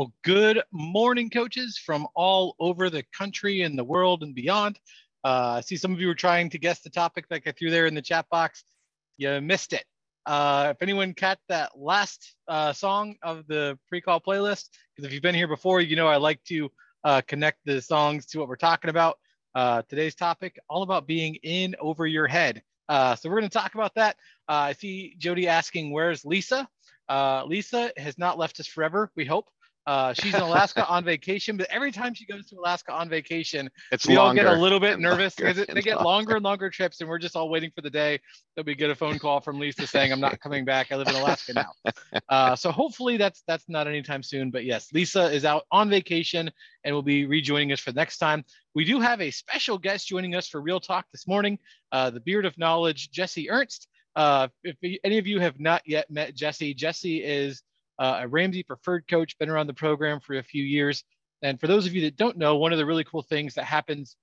Well, good morning, coaches from all over the country and the world and beyond. Uh, I see some of you were trying to guess the topic that I threw there in the chat box. You missed it. Uh, if anyone caught that last uh, song of the pre-call playlist, because if you've been here before, you know I like to uh, connect the songs to what we're talking about. Uh, today's topic, all about being in over your head. Uh, so we're going to talk about that. I see Jody asking, "Where's Lisa?" Lisa has not left us forever. We hope. Uh, she's in Alaska on vacation, but every time she goes to Alaska on vacation, it's we all get a little bit nervous because they get longer and longer trips, and we're just all waiting for the day that we get a phone call from Lisa saying, "I'm not coming back. I live in Alaska now." Uh, so hopefully that's that's not anytime soon. But yes, Lisa is out on vacation and will be rejoining us for next time. We do have a special guest joining us for Real Talk this morning, uh, the Beard of Knowledge, Jesse Ernst. Uh, if any of you have not yet met Jesse, Jesse is a Ramsey preferred coach, been around the program for a few years. And for those of you that don't know, one of the really cool things that happens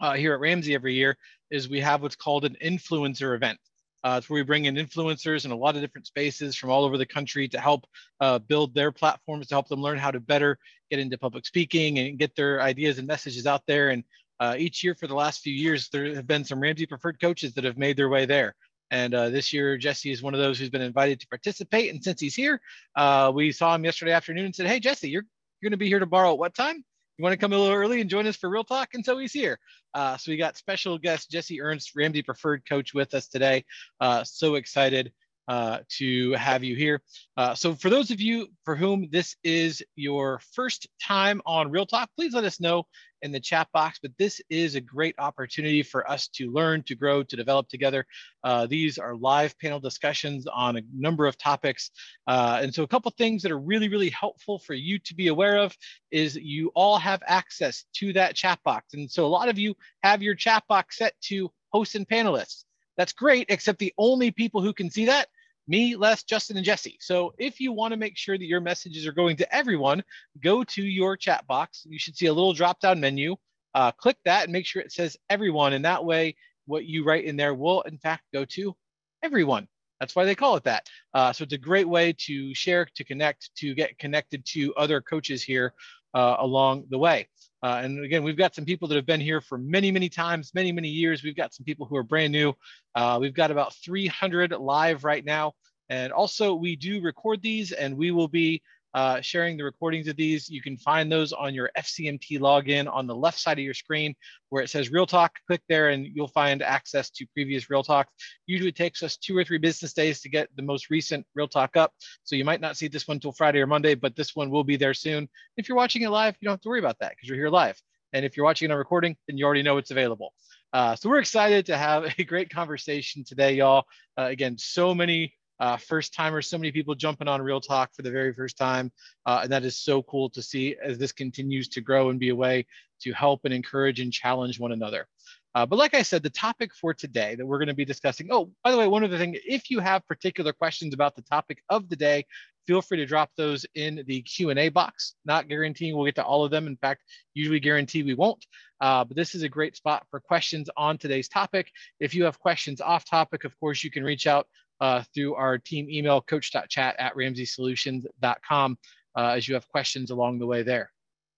uh, here at Ramsey every year is we have what's called an influencer event. Uh, it's where we bring in influencers in a lot of different spaces from all over the country to help uh, build their platforms, to help them learn how to better get into public speaking and get their ideas and messages out there. And uh, each year for the last few years, there have been some Ramsey preferred coaches that have made their way there. And uh, this year, Jesse is one of those who's been invited to participate. And since he's here, uh, we saw him yesterday afternoon and said, Hey, Jesse, you're, you're going to be here tomorrow at what time? You want to come a little early and join us for Real Talk? And so he's here. Uh, so we got special guest Jesse Ernst, Ramsey preferred coach with us today. Uh, so excited uh, to have you here. Uh, so for those of you for whom this is your first time on Real Talk, please let us know in the chat box. But this is a great opportunity for us to learn, to grow, to develop together. Uh, these are live panel discussions on a number of topics. Uh, and so a couple things that are really, really helpful for you to be aware of is you all have access to that chat box. And so a lot of you have your chat box set to hosts and panelists. That's great, except the only people who can see that me, Les, Justin, and Jesse. So if you want to make sure that your messages are going to everyone, go to your chat box. You should see a little drop down menu. Uh, click that and make sure it says everyone. And that way, what you write in there will, in fact, go to everyone. That's why they call it that. Uh, so it's a great way to share, to connect, to get connected to other coaches here uh, along the way. Uh, and again, we've got some people that have been here for many, many times, many, many years. We've got some people who are brand new. Uh, we've got about 300 live right now. And also, we do record these, and we will be uh, sharing the recordings of these. You can find those on your FCMT login on the left side of your screen where it says Real Talk. Click there and you'll find access to previous Real Talks. Usually it takes us two or three business days to get the most recent Real Talk up. So you might not see this one until Friday or Monday, but this one will be there soon. If you're watching it live, you don't have to worry about that because you're here live. And if you're watching it on recording, then you already know it's available. Uh, so we're excited to have a great conversation today, y'all. Uh, again, so many uh, first timers, so many people jumping on Real Talk for the very first time. Uh, and that is so cool to see as this continues to grow and be a way to help and encourage and challenge one another. Uh, but like I said, the topic for today that we're going to be discussing. Oh, by the way, one other thing, if you have particular questions about the topic of the day, feel free to drop those in the Q&A box. Not guaranteeing we'll get to all of them. In fact, usually guarantee we won't. Uh, but this is a great spot for questions on today's topic. If you have questions off topic, of course, you can reach out uh, through our team email, coach.chat at ramseysolutions.com, uh, as you have questions along the way there.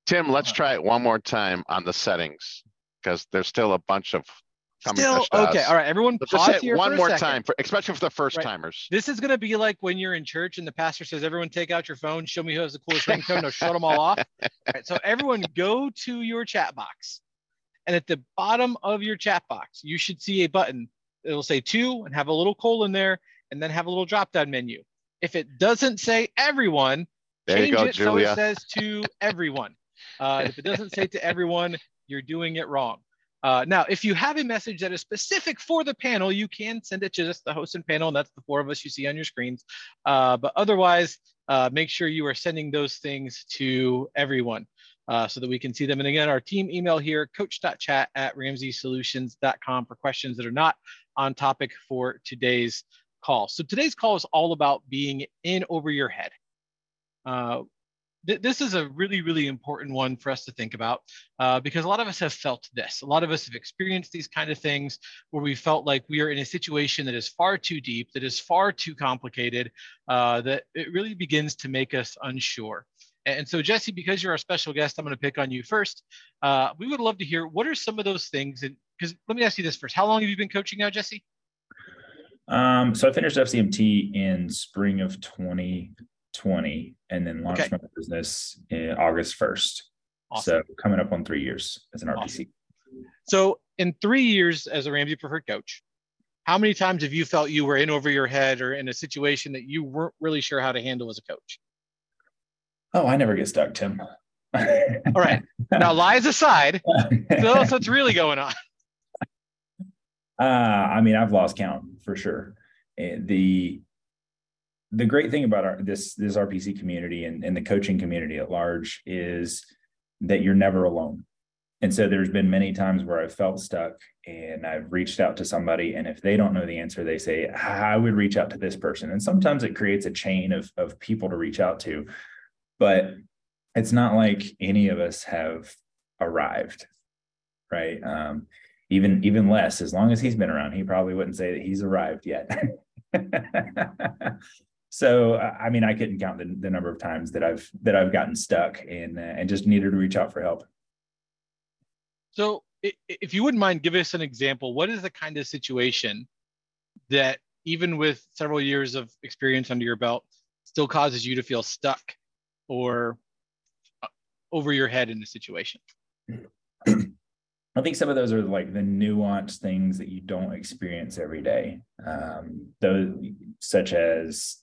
Tim, let's uh, try it one more time on the settings because there's still a bunch of Still okay. All right, everyone. pause here one more second. time, for, especially for the first right. timers. This is gonna be like when you're in church and the pastor says, "Everyone, take out your phone. Show me who has the coolest ringtone. No, shut them all off." All right, so everyone, go to your chat box, and at the bottom of your chat box, you should see a button. It'll say to and have a little colon there, and then have a little drop down menu. If it doesn't say everyone, there change go, it Julia. so it says to everyone. Uh, if it doesn't say to everyone, you're doing it wrong. Uh, now, if you have a message that is specific for the panel, you can send it to just the host and panel, and that's the four of us you see on your screens. Uh, but otherwise, uh, make sure you are sending those things to everyone uh, so that we can see them. And again, our team email here, coach.chat at ramseysolutions.com for questions that are not on topic for today's call. So today's call is all about being in over your head. Uh, th this is a really, really important one for us to think about uh, because a lot of us have felt this. A lot of us have experienced these kind of things where we felt like we are in a situation that is far too deep, that is far too complicated, uh, that it really begins to make us unsure. And so, Jesse, because you're our special guest, I'm going to pick on you first. Uh, we would love to hear what are some of those things. Because let me ask you this first: How long have you been coaching now, Jesse? Um, so I finished FCMT in spring of 2020, and then launched okay. my business in August 1st. Awesome. So coming up on three years as an RPC. Awesome. So in three years as a Ramsey preferred coach, how many times have you felt you were in over your head or in a situation that you weren't really sure how to handle as a coach? Oh, I never get stuck, Tim. All right. Now, lies aside, tell us what's really going on. Uh, I mean, I've lost count for sure. The the great thing about our this this RPC community and, and the coaching community at large is that you're never alone. And so there's been many times where I've felt stuck and I've reached out to somebody. And if they don't know the answer, they say, I would reach out to this person. And sometimes it creates a chain of, of people to reach out to. But it's not like any of us have arrived, right? Um, even even Les, as long as he's been around, he probably wouldn't say that he's arrived yet. so I mean, I couldn't count the, the number of times that I've that I've gotten stuck and uh, and just needed to reach out for help. So, if you wouldn't mind, give us an example. What is the kind of situation that, even with several years of experience under your belt, still causes you to feel stuck or uh, over your head in a situation? I think some of those are like the nuanced things that you don't experience every day. Um, those, such as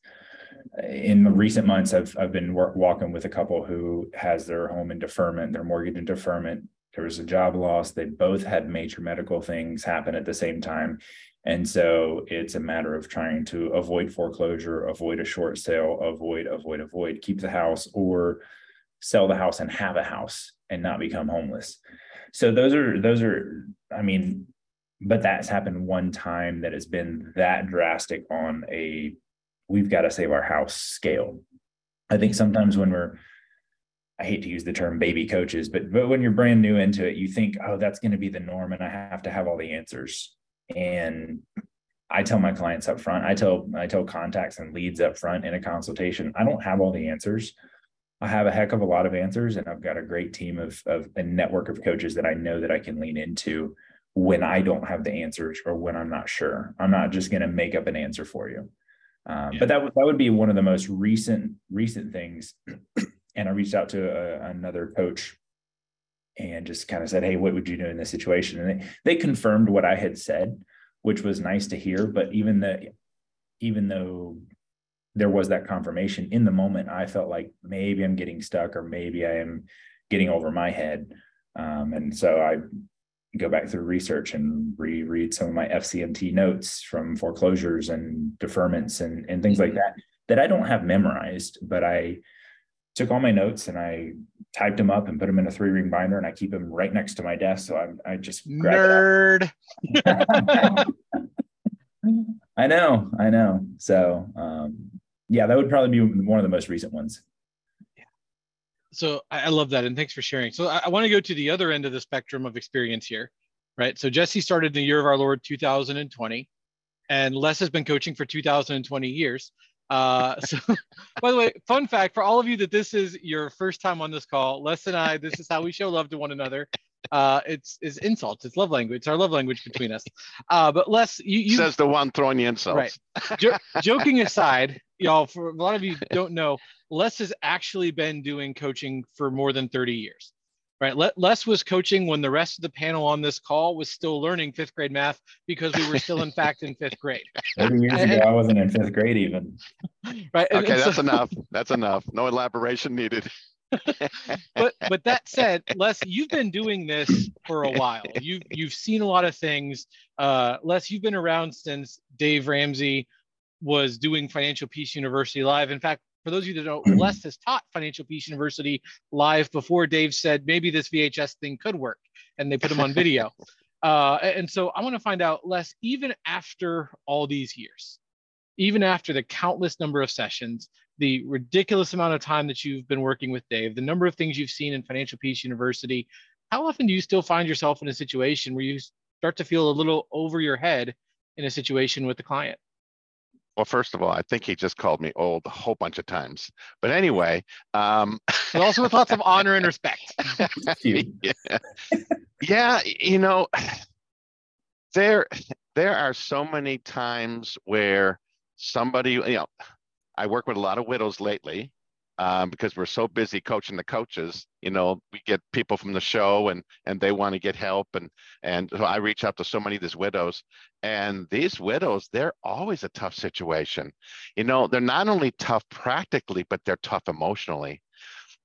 in the recent months, I've I've been work, walking with a couple who has their home in deferment, their mortgage in deferment, there was a job loss. They both had major medical things happen at the same time. And so it's a matter of trying to avoid foreclosure, avoid a short sale, avoid, avoid, avoid, keep the house or sell the house and have a house and not become homeless. So those are, those are, I mean, but that's happened one time that has been that drastic on a, we've got to save our house scale. I think sometimes when we're, I hate to use the term baby coaches, but but when you're brand new into it, you think, oh, that's going to be the norm, and I have to have all the answers. And I tell my clients up front, I tell I tell contacts and leads up front in a consultation, I don't have all the answers. I have a heck of a lot of answers, and I've got a great team of of a network of coaches that I know that I can lean into when I don't have the answers or when I'm not sure. I'm not just going to make up an answer for you. Um, yeah. But that that would be one of the most recent recent things and I reached out to a, another coach and just kind of said, "Hey, what would you do in this situation?" And they they confirmed what I had said, which was nice to hear. But even the even though there was that confirmation in the moment, I felt like maybe I'm getting stuck or maybe I am getting over my head. Um, and so I go back through research and reread some of my FCMT notes from foreclosures and deferments and, and things like mm-hmm. that that I don't have memorized, but I took all my notes and I typed them up and put them in a three ring binder and I keep them right next to my desk. So I, I just nerd. I know, I know. So um, yeah, that would probably be one of the most recent ones. So I love that, and thanks for sharing. So I, I want to go to the other end of the spectrum of experience here, right? So Jesse started in the year of our Lord 2020, and Les has been coaching for 2020 years. Uh, so, by the way, fun fact for all of you that this is your first time on this call, Les and I, this is how we show love to one another. Uh, it's is insults. It's love language. It's our love language between us. Uh, but Les, you, you says the one throwing the insults. Right. Jo- joking aside, y'all, for a lot of you don't know, Les has actually been doing coaching for more than 30 years right? Les was coaching when the rest of the panel on this call was still learning fifth grade math because we were still, in fact, in fifth grade. 30 years ago, I wasn't in fifth grade even. Right. Okay, and that's enough. That's enough. No elaboration needed. but but that said, Les, you've been doing this for a while. You've you've seen a lot of things. Uh, Les, you've been around since Dave Ramsey was doing Financial Peace University live. In fact, for those of you that don't, Les has taught Financial Peace University live before Dave said maybe this VHS thing could work, and they put him on video. Uh, and so I want to find out, Les, even after all these years, even after the countless number of sessions, the ridiculous amount of time that you've been working with Dave, the number of things you've seen in Financial Peace University, how often do you still find yourself in a situation where you start to feel a little over your head in a situation with the client? Well, first of all, I think he just called me old a whole bunch of times. But anyway, um, but also with lots of honor and respect. yeah. yeah, you know, there there are so many times where somebody, you know, I work with a lot of widows lately, um, because we're so busy coaching the coaches. You know, we get people from the show and and they want to get help, and and so I reach out to so many of these widows, and these widows, they're always a tough situation. You know, they're not only tough practically, but they're tough emotionally.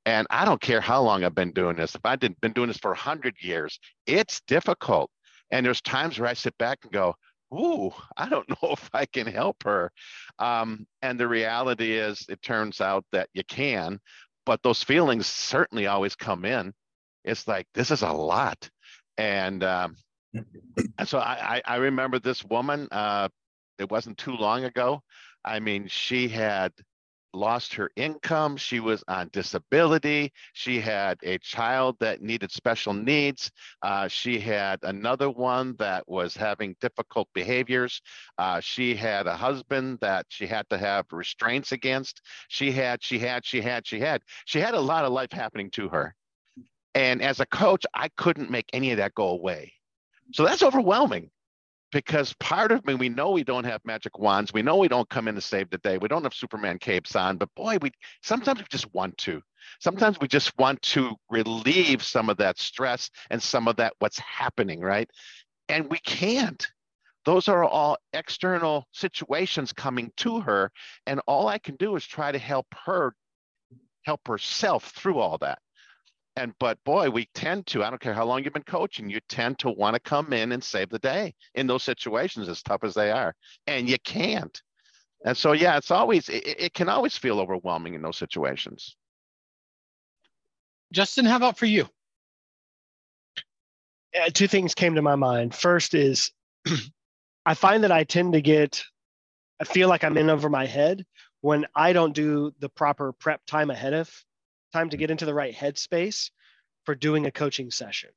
And I don't care how long I've been doing this. If I've been doing this for a hundred years, it's difficult. And there's times where I sit back and go, ooh, I don't know if I can help her. Um, and the reality is, it turns out that you can, but those feelings certainly always come in. It's like, this is a lot. And um, so I, I, remember this woman, uh, it wasn't too long ago. I mean, she had lost her income. She was on disability. She had a child that needed special needs. Uh, she had another one that was having difficult behaviors. Uh, she had a husband that she had to have restraints against. She had, she had, she had, she had, she had a lot of life happening to her. And as a coach, I couldn't make any of that go away. So that's overwhelming because part of me, we know we don't have magic wands. We know we don't come in to save the day. We don't have Superman capes on, but boy, we sometimes we just want to. Sometimes we just want to relieve some of that stress and some of that what's happening, right? And we can't. Those are all external situations coming to her. And all I can do is try to help her help herself through all that and but boy we tend to i don't care how long you've been coaching you tend to want to come in and save the day in those situations as tough as they are and you can't. And so yeah it's always it, it can always feel overwhelming in those situations. Justin how about for you? Uh, two things came to my mind. First is i find that i tend to get i feel like i'm in over my head when i don't do the proper prep time ahead of time to get into the right headspace for doing a coaching session.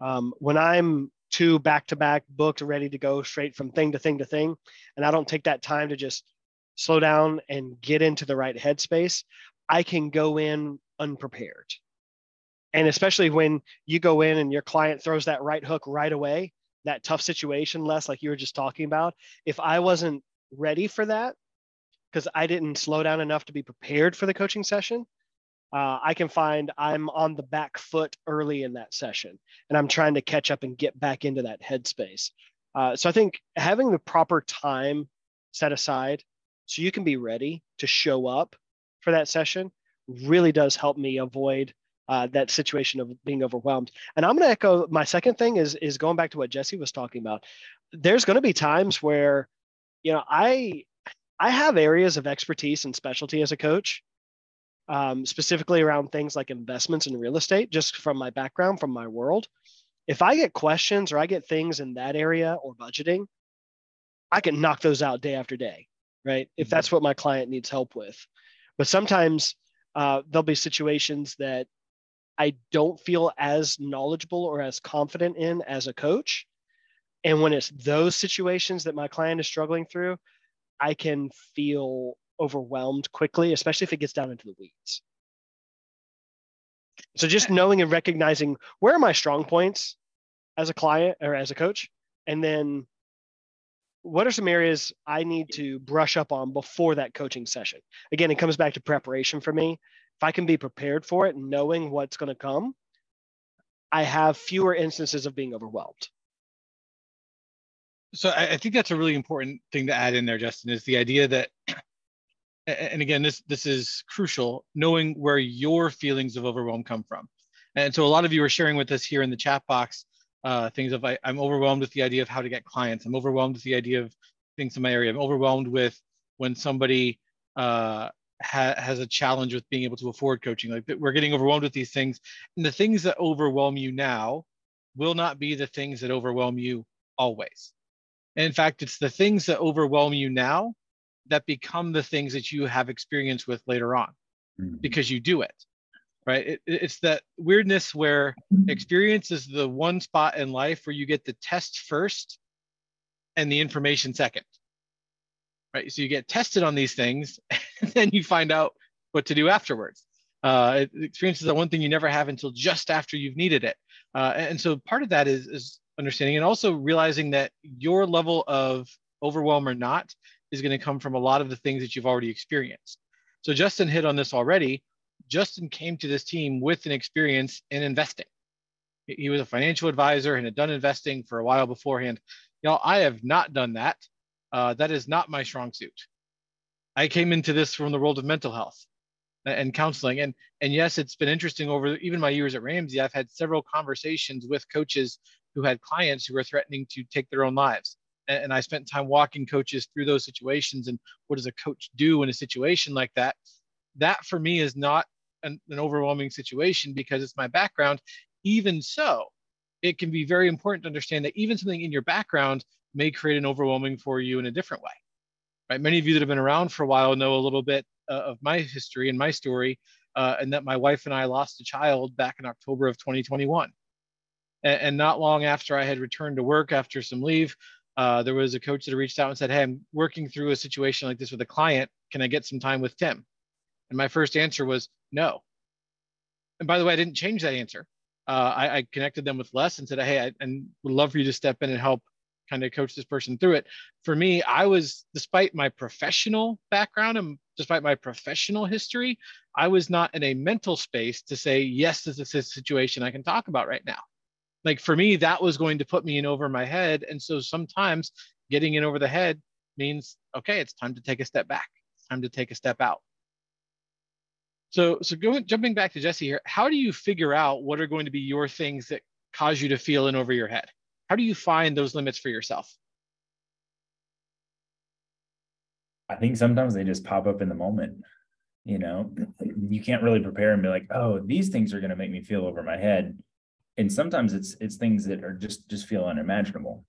Um, when I'm too back to back booked, ready to go straight from thing to thing to thing, and I don't take that time to just slow down and get into the right headspace, I can go in unprepared. And especially when you go in and your client throws that right hook right away, that tough situation, Les like you were just talking about. If I wasn't ready for that, because I didn't slow down enough to be prepared for the coaching session, uh, I can find I'm on the back foot early in that session and I'm trying to catch up and get back into that headspace. Uh, so I think having the proper time set aside so you can be ready to show up for that session really does help me avoid uh, that situation of being overwhelmed. And I'm going to echo my second thing is is going back to what Jesse was talking about. There's going to be times where, you know, I I have areas of expertise and specialty as a coach um, specifically around things like investments in real estate, just from my background, from my world. If I get questions or I get things in that area or budgeting, I can knock those out day after day, right? If that's what my client needs help with. But sometimes uh, there'll be situations that I don't feel as knowledgeable or as confident in as a coach. And when it's those situations that my client is struggling through, I can feel overwhelmed quickly, especially if it gets down into the weeds. So just knowing and recognizing where are my strong points as a client or as a coach, and then what are some areas I need to brush up on before that coaching session? Again, it comes back to preparation for me. If I can be prepared for it, knowing what's going to come, I have fewer instances of being overwhelmed. So I think that's a really important thing to add in there, Justin, is the idea that and again this this is crucial knowing where your feelings of overwhelm come from. And so a lot of you are sharing with us here in the chat box uh, things of I, i'm overwhelmed with the idea of how to get clients. I'm overwhelmed with the idea of things in my area. I'm overwhelmed with when somebody uh, ha- has a challenge with being able to afford coaching. Like we're getting overwhelmed with these things. And the things that overwhelm you now will not be the things that overwhelm you always. And in fact it's the things that overwhelm you now that become the things that you have experience with later on mm-hmm. because you do it right it, it's that weirdness where experience is the one spot in life where you get the test first and the information second right? So you get tested on these things, and then you find out what to do afterwards. Uh, experience is the one thing you never have until just after you've needed it. Uh, and so part of that is, is understanding and also realizing that your level of overwhelm or not is going to come from a lot of the things that you've already experienced. So Justin hit on this already. Justin came to this team with an experience in investing. He was a financial advisor and had done investing for a while beforehand. You know, I have not done that. Uh, that is not my strong suit. I came into this from the world of mental health and counseling. And and yes, it's been interesting over even my years at Ramsey. I've had several conversations with coaches who had clients who were threatening to take their own lives. And, I spent time walking coaches through those situations and what does a coach do in a situation like that. That for me is not an, an overwhelming situation because it's my background. Even so, it can be very important to understand that even something in your background may create an overwhelming for you in a different way. Right? Many of you that have been around for a while know a little bit uh, of my history and my story, uh, and that my wife and I lost a child back in October of 2021. And, and not long after I had returned to work after some leave, uh, there was a coach that reached out and said, Hey, I'm working through a situation like this with a client. Can I get some time with Tim? And my first answer was no. And by the way, I didn't change that answer. Uh, I, I, connected them with Les and said, Hey, I and would love for you to step in and help kind of coach this person through it. For me, I was, despite my professional background and despite my professional history, I was not in a mental space to say, yes, this is a situation I can talk about right now. Like for me, that was going to put me in over my head. And so sometimes getting in over the head means, okay, it's time to take a step back. It's time to take a step out. So, so going, jumping back to Jesse here, how do you figure out what are going to be your things that cause you to feel in over your head? How do you find those limits for yourself? I think sometimes they just pop up in the moment. You know, you can't really prepare and be like, oh, these things are going to make me feel over my head. And sometimes it's it's things that are just just feel unimaginable.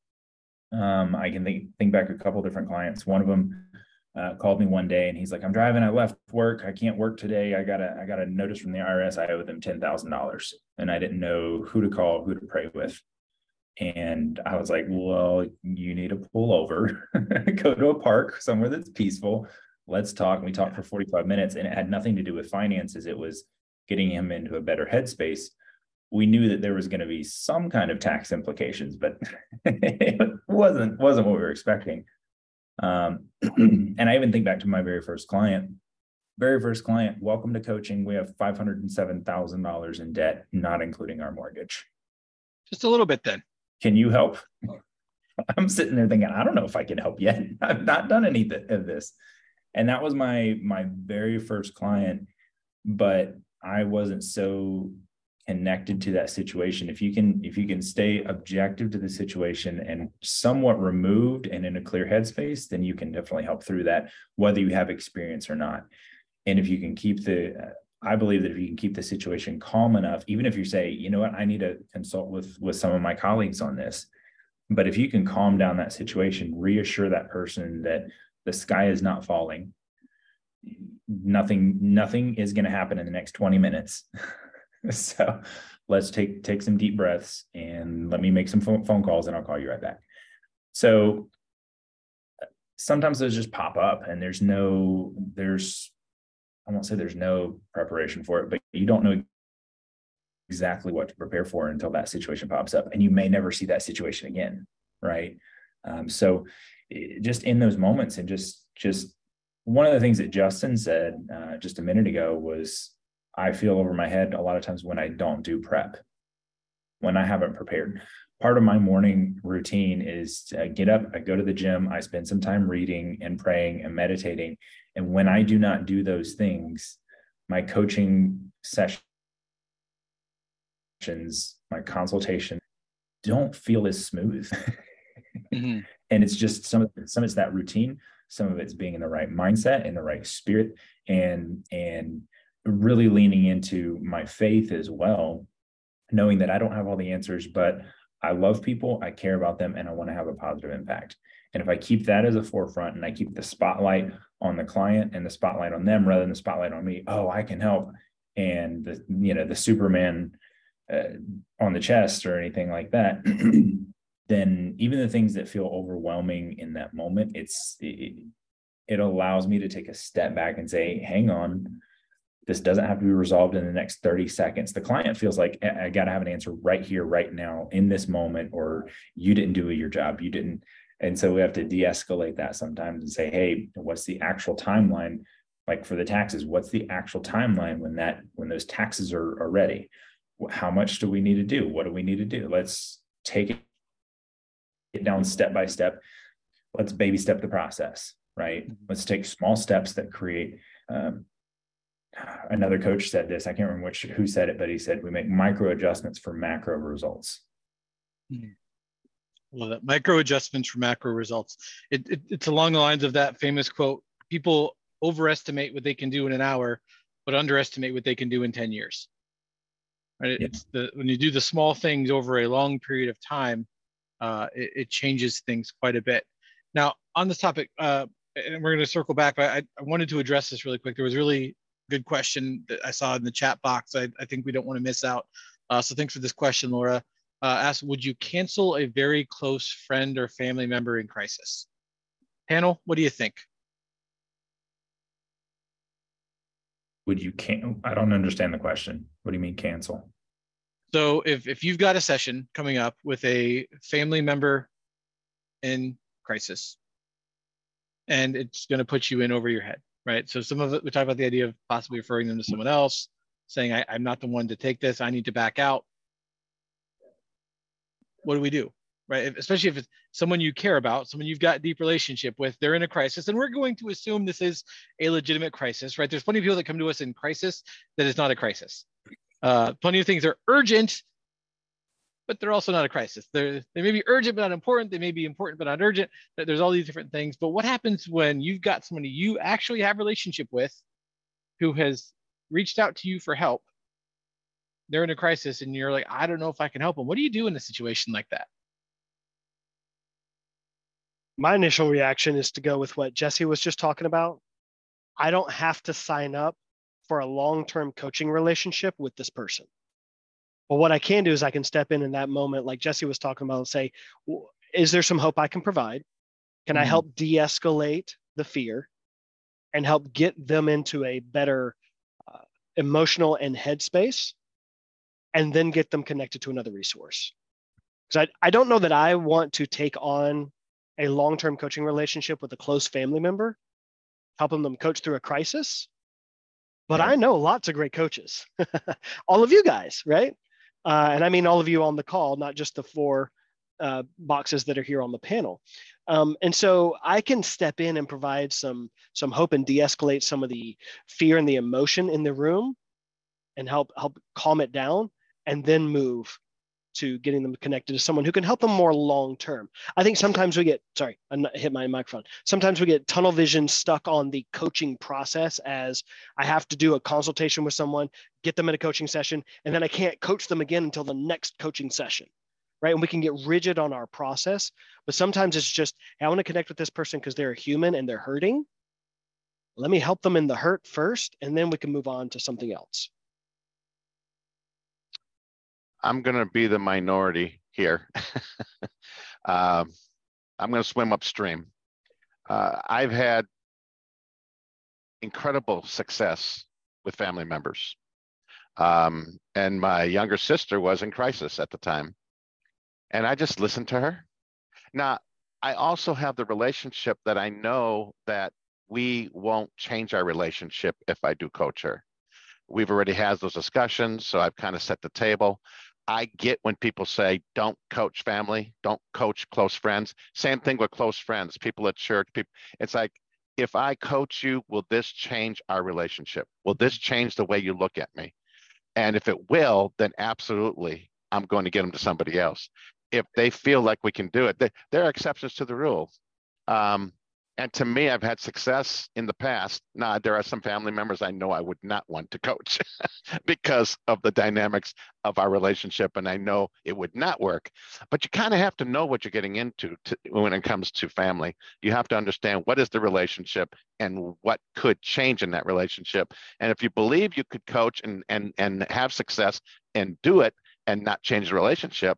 Um, I can think think back a couple different clients. One of them uh, called me one day and he's like, I'm driving, I left work, I can't work today. I got a I got a notice from the IRS. I owe them ten thousand dollars. And I didn't know who to call, who to pray with. And I was like, well, you need to pull over, go to a park somewhere that's peaceful. Let's talk. And we talked for 45 minutes, and it had nothing to do with finances. It was getting him into a better headspace. We knew that there was going to be some kind of tax implications, but it wasn't wasn't what we were expecting. Um, and I even think back to my very first client. Very first client, welcome to coaching. We have five hundred and seven thousand dollars in debt, not including our mortgage. Just a little bit then. Can you help? I'm sitting there thinking, I don't know if I can help yet. I've not done any of this. And that was my my very first client, but I wasn't so connected to that situation. If you can if you can stay objective to the situation and somewhat removed and in a clear headspace, then you can definitely help through that whether you have experience or not. And if you can keep the I believe that if you can keep the situation calm enough, even if you say, you know what, I need to consult with with some of my colleagues on this, but if you can calm down that situation, reassure that person that the sky is not falling, nothing nothing is going to happen in the next 20 minutes. so let's take take some deep breaths and let me make some phone calls and I'll call you right back. So sometimes those just pop up and there's no there's I won't say there's no preparation for it, but you don't know exactly what to prepare for until that situation pops up, and you may never see that situation again, right? Um, so, just in those moments, and just just one of the things that Justin said uh, just a minute ago was, I feel over my head a lot of times when I don't do prep, when I haven't prepared. Part of my morning routine is to get up, I go to the gym, I spend some time reading and praying and meditating, and when I do not do those things, my coaching sessions, my consultation don't feel as smooth. mm-hmm. And it's just some of some it's that routine, some of it's being in the right mindset, in the right spirit, and and really leaning into my faith as well, knowing that I don't have all the answers, but I love people, I care about them, and I want to have a positive impact. And if I keep that as a forefront and I keep the spotlight on the client and the spotlight on them rather than the spotlight on me, oh, I can help. And the, you know, the Superman uh, on the chest or anything like that, then even the things that feel overwhelming in that moment, it's, it, it allows me to take a step back and say, hang on, this doesn't have to be resolved in the next 30 seconds. The client feels like I got to have an answer right here, right now, in this moment, or you didn't do your job. You didn't. And so we have to de escalate that sometimes and say, hey, what's the actual timeline? Like for the taxes, what's the actual timeline when that when those taxes are, are ready? How much do we need to do? What do we need to do? Let's take it down step by step. Let's baby step the process, right? Mm-hmm. Let's take small steps that create um, another coach said this. I can't remember which who said it, but he said we make micro adjustments for macro results. Hmm. Well, that micro adjustments for macro results. It, it, it's along the lines of that famous quote: "People overestimate what they can do in an hour, but underestimate what they can do in ten years." Right? Yeah. It's the when you do the small things over a long period of time, uh, it, it, changes things quite a bit. Now, on this topic, uh, and we're going to circle back, but I, I wanted to address this really quick. There was really good question that I saw in the chat box. I, I think we don't want to miss out. Uh, so thanks for this question, Laura. Uh, asked, would you cancel a very close friend or family member in crisis? Panel, what do you think? Would you can? I don't understand the question. What do you mean cancel? So if if you've got a session coming up with a family member in crisis, and it's going to put you in over your head, right? So some of it, we talk about the idea of possibly referring them to someone else, saying, I, am not the one to take this, I need to back out. What do we do, right? If, especially if it's someone you care about, someone you've got deep relationship with, they're in a crisis, and we're going to assume this is a legitimate crisis, right? There's plenty of people that come to us in crisis that is not a crisis. Uh, plenty of things are urgent but they're also not a crisis. They're, they may be urgent but not important. They may be important but not urgent. There's all these different things. But what happens when you've got somebody you actually have relationship with who has reached out to you for help? They're in a crisis and you're like, I don't know if I can help them. What do you do in a situation like that? My initial reaction is to go with what Jesse was just talking about. I don't have to sign up for a long term coaching relationship with this person. But what I can do is I can step in in that moment, like Jesse was talking about, and say, is there some hope I can provide? Can mm-hmm. I help de escalate the fear and help get them into a better uh, emotional and headspace? And then get them connected to another resource. Because I, I don't know that I want to take on a long term coaching relationship with a close family member, helping them coach through a crisis. But yeah. I know lots of great coaches, all of you guys, right? Uh, and I mean all of you on the call, not just the four uh, boxes that are here on the panel. Um, and so I can step in and provide some some hope and de-escalate some of the fear and the emotion in the room, and help help calm it down, and then move to getting them connected to someone who can help them more long term. I think sometimes we get sorry, I hit my microphone. Sometimes we get tunnel vision stuck on the coaching process as I have to do a consultation with someone, get them in a coaching session, and then I can't coach them again until the next coaching session. Right. And we can get rigid on our process, but sometimes it's just, hey, I want to connect with this person because they're a human and they're hurting. Let me help them in the hurt first, and then we can move on to something else. I'm going to be the minority here. um, I'm going to swim upstream. Uh, I've had incredible success with family members. Um, and my younger sister was in crisis at the time. And I just listened to her. Now, I also have the relationship that I know that we won't change our relationship if I do coach her. We've already had those discussions, so I've kind of set the table. I get when people say, don't coach family, don't coach close friends. Same thing with close friends, people at church. People, it's like, if I coach you, will this change our relationship? Will this change the way you look at me? And if it will, then absolutely, I'm going to get them to somebody else. If they feel like we can do it, they, there are exceptions to the rule. Um, and to me, I've had success in the past. Now, there are some family members I know I would not want to coach because of the dynamics of our relationship, and I know it would not work. But you kind of have to know what you're getting into to, when it comes to family. You have to understand what is the relationship and what could change in that relationship. And if you believe you could coach and and and have success and do it and not change the relationship,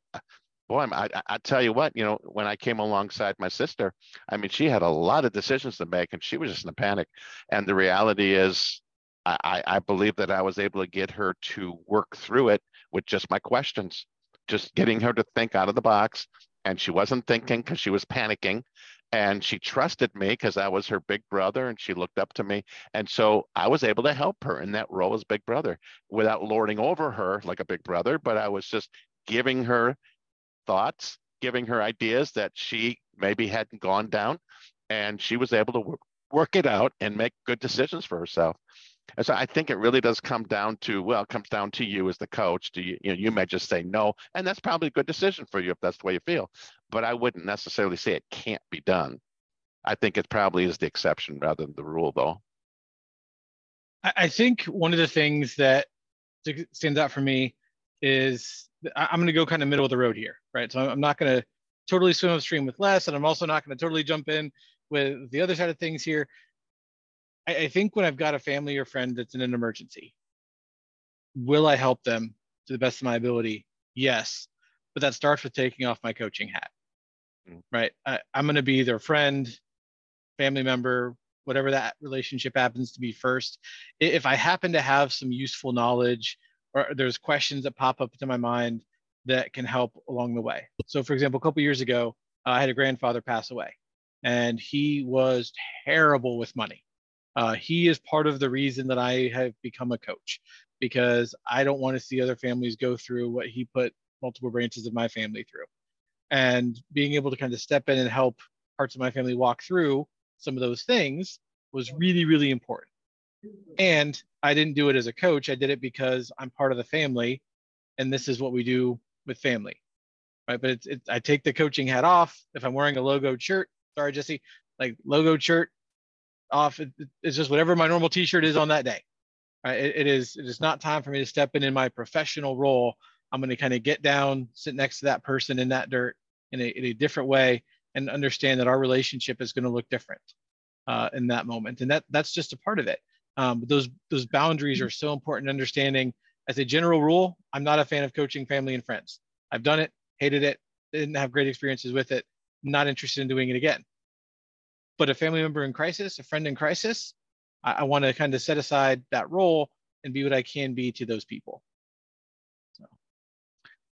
boy, I, I tell you what, you know, when I came alongside my sister, I mean, she had a lot of decisions to make and she was just in a panic. And the reality is, I, I believe that I was able to get her to work through it with just my questions, just getting her to think out of the box. And she wasn't thinking because she was panicking. And she trusted me because I was her big brother and she looked up to me. And so I was able to help her in that role as big brother without lording over her like a big brother, but I was just giving her thoughts, giving her ideas that she maybe hadn't gone down, and she was able to work, work it out and make good decisions for herself. And so I think it really does come down to well, it comes down to you as the coach. Do you you know you may just say no, and that's probably a good decision for you if that's the way you feel. But I wouldn't necessarily say it can't be done. I think it probably is the exception rather than the rule, though. I think one of the things that stands out for me is I'm going to go kind of middle of the road here, right? So I'm not going to totally swim upstream with Les, and I'm also not going to totally jump in with the other side of things here. I, I think when I've got a family or friend that's in an emergency, will I help them to the best of my ability? Yes, but that starts with taking off my coaching hat, mm. right? I, I'm going to be their friend, family member, whatever that relationship happens to be first. If I happen to have some useful knowledge or there's questions that pop up to my mind that can help along the way. So, for example, a couple years ago, uh, I had a grandfather pass away, and he was terrible with money. Uh, he is part of the reason that I have become a coach because I don't want to see other families go through what he put multiple branches of my family through. And being able to kind of step in and help parts of my family walk through some of those things was really, really important. And I didn't do it as a coach. I did it because I'm part of the family, and this is what we do with family, right? But it's, it's I take the coaching hat off if I'm wearing a logo shirt. Sorry, Jesse, like logo shirt off. It, it's just whatever my normal T-shirt is on that day. Right? It, it is it is not time for me to step in in my professional role. I'm going to kind of get down, sit next to that person in that dirt in a, in a different way, and understand that our relationship is going to look different uh, in that moment, and that that's just a part of it. Um, but those those boundaries are so important. Understanding as a general rule, I'm not a fan of coaching family and friends. I've done it, hated it, didn't have great experiences with it. Not interested in doing it again. But a family member in crisis, a friend in crisis, I, I want to kind of set aside that role and be what I can be to those people. So,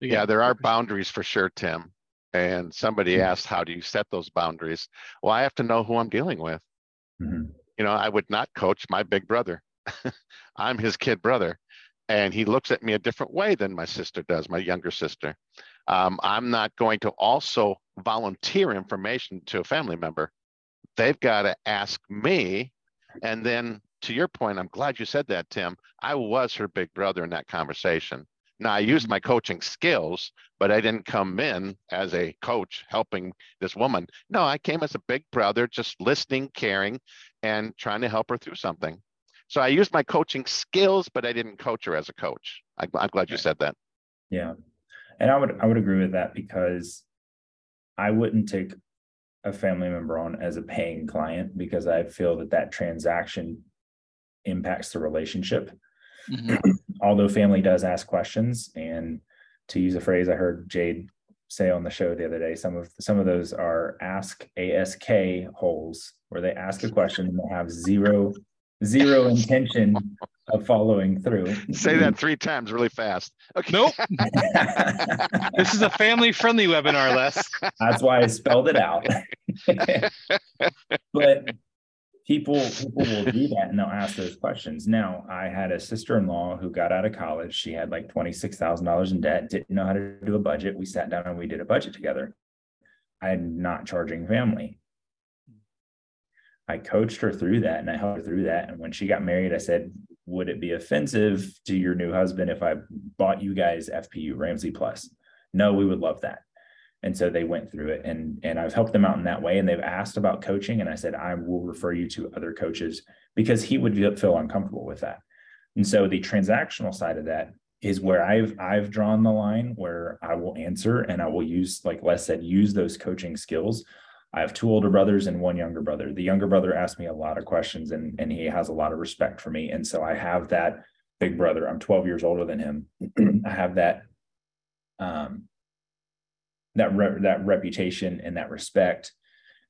yeah, yeah there are boundaries for sure, Tim. And somebody mm-hmm. asked, how do you set those boundaries? Well, I have to know who I'm dealing with. Mm-hmm you know, I would not coach my big brother. I'm his kid brother. And he looks at me a different way than my sister does, my younger sister. Um, I'm not going to also volunteer information to a family member. They've got to ask me. And then to your point, I'm glad you said that, Tim. I was her big brother in that conversation. Now I used my coaching skills, but I didn't come in as a coach helping this woman. No, I came as a big brother, just listening, caring, and trying to help her through something. So I used my coaching skills, but I didn't coach her as a coach. I, am glad you said that. Yeah, and I would I would agree with that because I wouldn't take a family member on as a paying client because I feel that that transaction impacts the relationship. Mm-hmm. Although family does ask questions, and to use a phrase I heard Jade say on the show the other day, some of some of those are ask ASK holes, where they ask a question and they have zero zero intention of following through. Say that three times really fast. Okay. Nope. this is a family friendly webinar, Les. That's why I spelled it out. but people people will do that and they'll ask those questions. Now, I had a sister-in-law who got out of college. She had like $26,000 in debt, didn't know how to do a budget. We sat down and we did a budget together. I'm not charging family. I coached her through that and I helped her through that. And when she got married, I said, Would it be offensive to your new husband if I bought you guys FPU Ramsey Plus? No, we would love that and so they went through it and and i've helped them out in that way and they've asked about coaching and i said i will refer you to other coaches because he would feel uncomfortable with that. And so the transactional side of that is where i've i've drawn the line where i will answer and i will use like les said use those coaching skills. I have two older brothers and one younger brother. The younger brother asked me a lot of questions and and he has a lot of respect for me. And so i have that big brother. I'm 12 years older than him. I have that um that re- that reputation and that respect.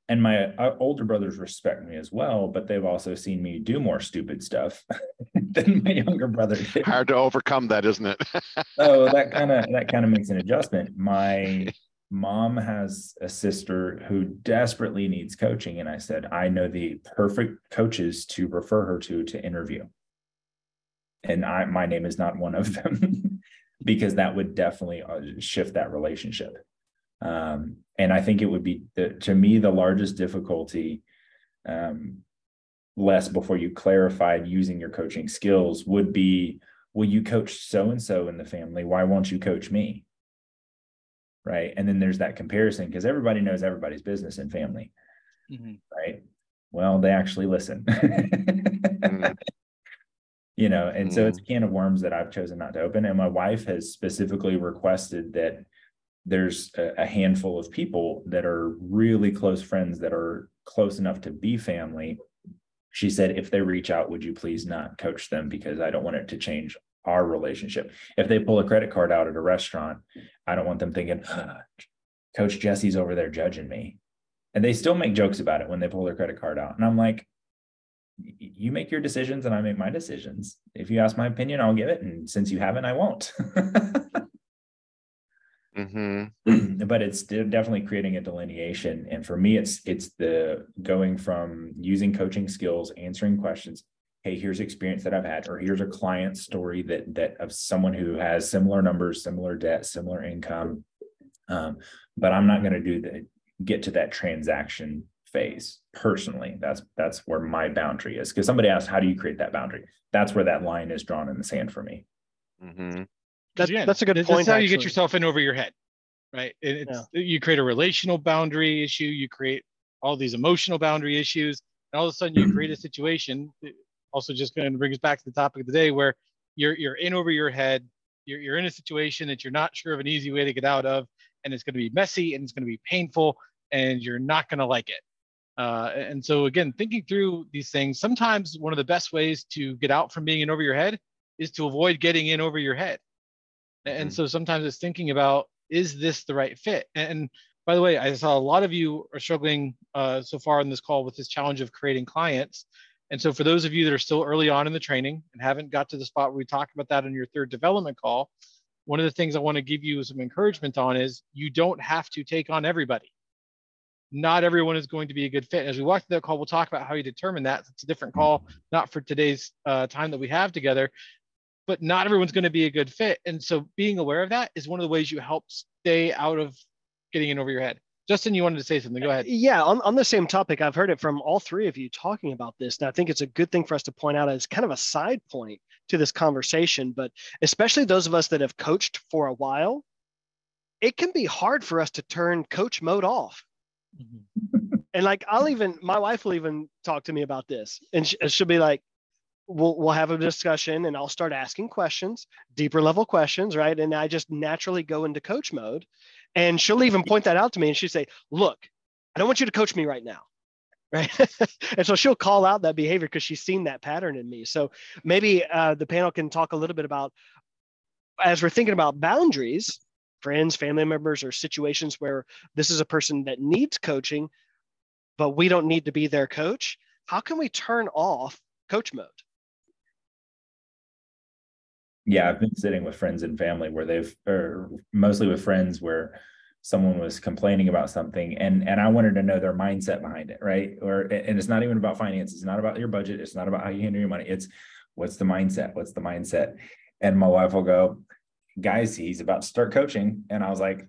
And my uh, older brothers respect me as well but they've also seen me do more stupid stuff than my younger brother did. Hard to overcome that, isn't it? so that kind of that kind of makes an adjustment. My mom has a sister who desperately needs coaching and i said i know the perfect coaches to refer her to to interview. And i my name is not one of them because that would definitely uh, shift that relationship um, and I think it would be the, to me the largest difficulty, um, Les before you clarified using your coaching skills would be, will you coach so and so in the family? Why won't you coach me? Right. And then there's that comparison because everybody knows everybody's business and family. Mm-hmm. Right. Well, they actually listen. mm-hmm. You know, and mm-hmm. so it's a can of worms that I've chosen not to open. And my wife has specifically requested that there's a, handful of people that are really close friends that are close enough to be family. She said, if they reach out, would you please not coach them because I don't want it to change our relationship. If they pull a credit card out at a restaurant, I don't want them thinking, Coach Jesse's over there judging me. And they still make jokes about it when they pull their credit card out. And I'm like, you make your decisions and I make my decisions. If you ask my opinion, I'll give it. And since you haven't, I won't. Mm-hmm. but it's definitely creating a delineation. And for me, it's it's the going from using coaching skills, answering questions. Hey, here's experience that I've had, or here's a client story that that of someone who has similar numbers, similar debt, similar income. Um, but I'm not going to do the get to that transaction phase personally. That's that's where my boundary is. Because somebody asked, how do you create that boundary? That's where that line is drawn in the sand for me. Mm-hmm. That's, Again, that's a good point. That's how actually. you get yourself in over your head, right? It's, yeah. You create a relational boundary issue. You create all these emotional boundary issues, and all of a sudden you create a situation. Also, just going to bring us back to the topic of the day, where you're you're in over your head. You're you're in a situation that you're not sure of an easy way to get out of, and it's going to be messy and it's going to be painful, and you're not going to like it. Uh, and so again, thinking through these things, sometimes one of the best ways to get out from being in over your head is to avoid getting in over your head. And mm-hmm. so sometimes it's thinking about, is this the right fit? And by the way, I saw a lot of you are struggling uh, so far in this call with this challenge of creating clients. And so for those of you that are still early on in the training and haven't got to the spot where we talked about that in your third development call, one of the things I want to give you some encouragement on is you don't have to take on everybody. Not everyone is going to be a good fit. As we walk through that call, we'll talk about how you determine that. It's a different call, not for today's uh, time that we have together but not everyone's going to be a good fit. And so being aware of that is one of the ways you help stay out of getting in over your head. Justin, you wanted to say something. Go ahead. Yeah, on, on the same topic, I've heard it from all three of you talking about this. And I think it's a good thing for us to point out as kind of a side point to this conversation, but especially those of us that have coached for a while, it can be hard for us to turn coach mode off. Mm-hmm. and like, I'll even, my wife will even talk to me about this. And she'll be like, we'll we'll have a discussion and I'll start asking questions, deeper level questions, right? And I just naturally go into coach mode. And she'll even point that out to me and she'll say, "Look, I don't want you to coach me right now." Right. and so she'll call out that behavior because she's seen that pattern in me. So maybe uh, the panel can talk a little bit about as we're thinking about boundaries, friends, family members, or situations where this is a person that needs coaching, but we don't need to be their coach. How can we turn off coach mode? Yeah, I've been sitting with friends and family where they've, or mostly with friends where someone was complaining about something and and I wanted to know their mindset behind it, right? Or and it's not even about finance it's not about your budget, it's not about how you handle your money. It's what's the mindset? What's the mindset? And my wife will go, guys, he's about to start coaching. And I was like,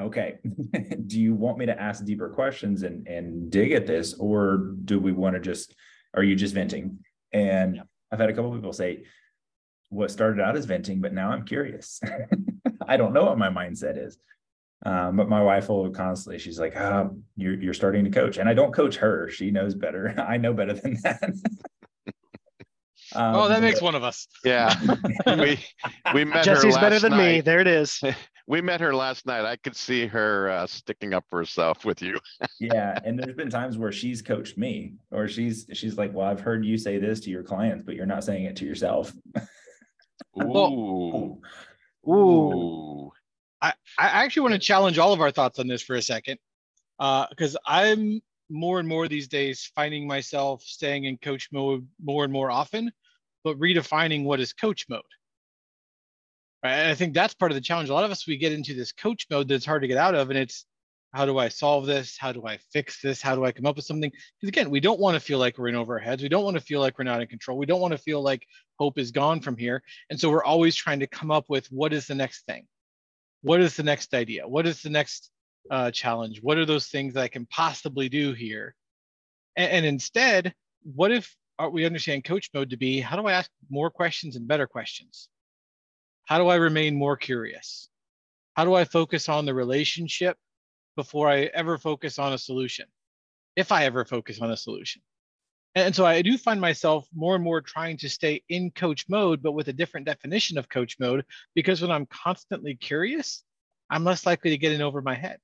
okay, do you want me to ask deeper questions and and dig at this, or do we want to just are you just venting? And I've had a couple people say, what started out as venting, but now I'm curious. I don't know what my mindset is. Um, but my wife will constantly, she's like, oh, you're, you're starting to coach. And I don't coach her. She knows better. I know better than that. um, oh, that makes but, one of us. Yeah. we, we met Jesse's better than night. me. There it is. we met her last night. I could see her uh, sticking up for herself with you. yeah. And there's been times where she's coached me or she's, she's like, well, I've heard you say this to your clients, but you're not saying it to yourself. Ooh. Ooh. I, I actually want to challenge all of our thoughts on this for a second, because uh, I'm more and more these days finding myself staying in coach mode more and more often, but redefining what is coach mode. Right? And I think that's part of the challenge. A lot of us we get into this coach mode that's hard to get out of, and it's how do I solve this? How do I fix this? How do I come up with something? Because again, we don't want to feel like we're in over our heads. We don't want to feel like we're not in control. We don't want to feel like hope is gone from here. And so we're always trying to come up with what is the next thing? What is the next idea? What is the next uh, challenge? What are those things that I can possibly do here? And, and instead, what if uh, we understand coach mode to be how do I ask more questions and better questions? How do I remain more curious? How do I focus on the relationship before I ever focus on a solution, if I ever focus on a solution. And so I do find myself more and more trying to stay in coach mode, but with a different definition of coach mode, because when I'm constantly curious, I'm less likely to get in over my head.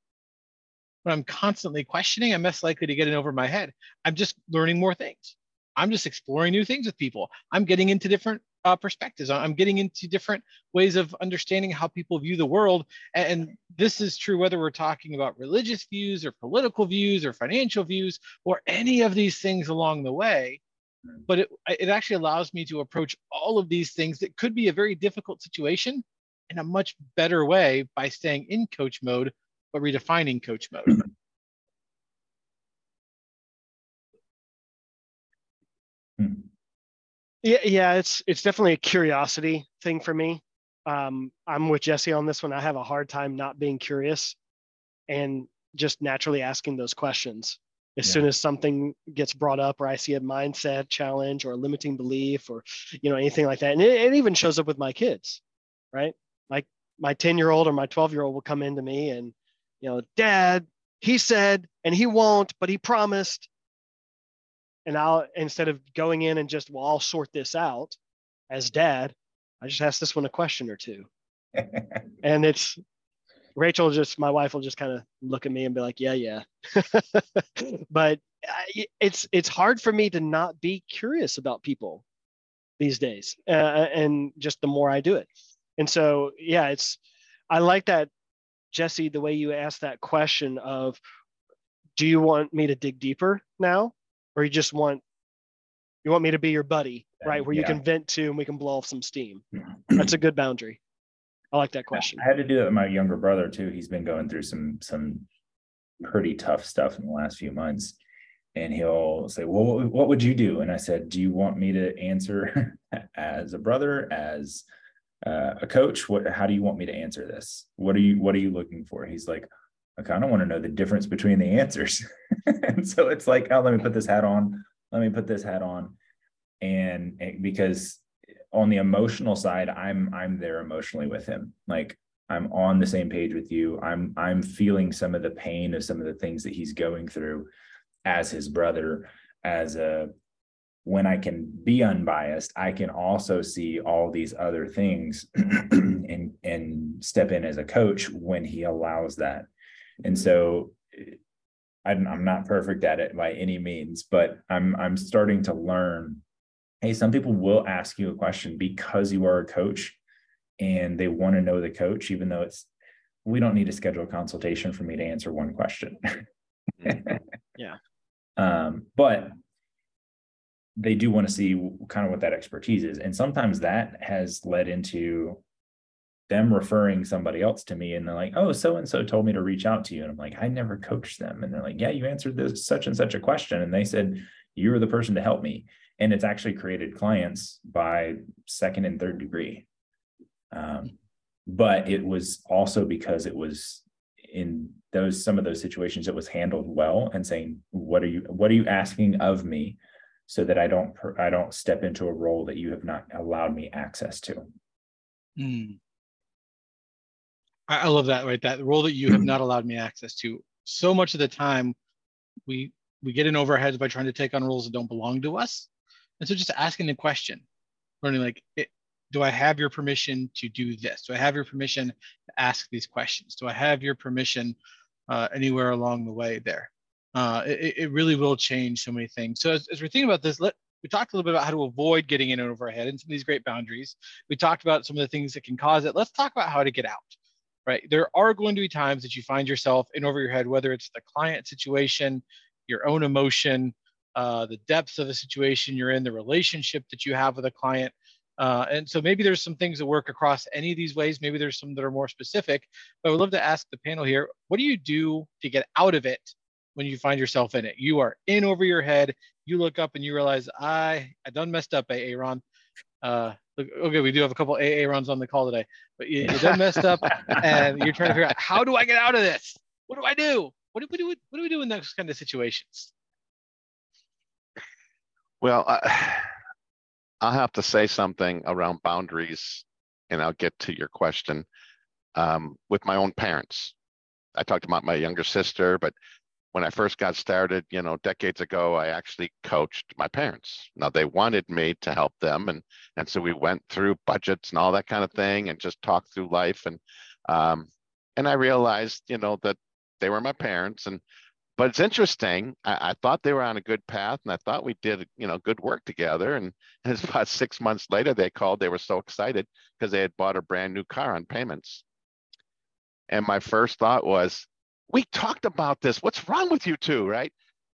When I'm constantly questioning, I'm less likely to get in over my head. I'm just learning more things. I'm just exploring new things with people. I'm getting into different uh, perspectives. I'm getting into different ways of understanding how people view the world. And this is true whether we're talking about religious views or political views or financial views or any of these things along the way. But it, it actually allows me to approach all of these things that could be a very difficult situation in a much better way by staying in coach mode, but redefining coach mode. Yeah, yeah, it's it's definitely a curiosity thing for me. Um, I'm with Jesse on this one. I have a hard time not being curious and just naturally asking those questions. As yeah. soon as something gets brought up or I see a mindset challenge or a limiting belief or you know anything like that. And it, it even shows up with my kids, right? Like my 10 year old or my 12 year old will come into me and, you know, dad, he said, and he won't, but he promised and I'll instead of going in and just well I'll sort this out as dad, I just ask this one a question or two, and it's Rachel just my wife will just kind of look at me and be like yeah yeah, but it's it's hard for me to not be curious about people these days, uh, and just the more I do it, and so yeah it's I like that Jesse the way you asked that question of do you want me to dig deeper now or you just want you want me to be your buddy, right? Where yeah. you can vent to and we can blow off some steam. That's a good boundary. I like that question. I had to do that with my younger brother too. He's been going through some some pretty tough stuff in the last few months. And he'll say, Well, what would you do? And I said, Do you want me to answer as a brother, as uh, a coach? What how do you want me to answer this? What are you what are you looking for? He's like, I of want to know the difference between the answers. and so it's like, oh, let me put this hat on. Let me put this hat on. And, and because on the emotional side, I'm I'm there emotionally with him. Like I'm on the same page with you. I'm I'm feeling some of the pain of some of the things that he's going through as his brother, as a when I can be unbiased, I can also see all these other things and and step in as a coach when he allows that. And so I'm, I'm not perfect at it by any means, but I'm I'm starting to learn. Hey, some people will ask you a question because you are a coach and they want to know the coach, even though it's we don't need to schedule a consultation for me to answer one question. yeah. Um, but they do want to see kind of what that expertise is. And sometimes that has led into them referring somebody else to me and they're like, oh, so and so told me to reach out to you. And I'm like, I never coached them. And they're like, yeah, you answered this such and such a question. And they said, you were the person to help me. And it's actually created clients by second and third degree. Um, but it was also because it was in those some of those situations it was handled well and saying what are you what are you asking of me so that i don't i don't step into a role that you have not allowed me access to mm. I, love that, right? That role that you have not allowed me access to. So much of the time, we we get in over our heads by trying to take on roles that don't belong to us. And so just asking the question, learning like, it, do I have your permission to do this? Do I have your permission to ask these questions? Do I have your permission uh, anywhere along the way there? Uh, it, it really will change so many things. So as, as we're thinking about this, let, we talked a little bit about how to avoid getting in over our head and some of these great boundaries. We talked about some of the things that can cause it. Let's talk about how to get out right? There are going to be times that you find yourself in over your head, whether it's the client situation, your own emotion, uh, the depths of the situation you're in, the relationship that you have with a client. Uh, and so maybe there's some things that work across any of these ways. Maybe there's some that are more specific. But I would love to ask the panel here what do you do to get out of it when you find yourself in it? You are in over your head. You look up and you realize, I, I done messed up, AA Ron. Uh, okay, we do have a couple AA runs on the call today, but you, you done messed up and you're trying to figure out how do I get out of this? What do I do? What do we do? What do we do in those kind of situations? Well, I, I'll have to say something around boundaries, and I'll get to your question. Um, with my own parents, I talked about my younger sister, but when I first got started, you know, decades ago, I actually coached my parents. Now they wanted me to help them, and and so we went through budgets and all that kind of thing, and just talked through life. And um, and I realized, you know, that they were my parents, and but it's interesting. I, I, thought they were on a good path, and I thought we did, you know, good work together. And, and it's about six months later, they called. They were so excited because they had bought a brand new car on payments. And my first thought was, we talked about this. What's wrong with you two, right?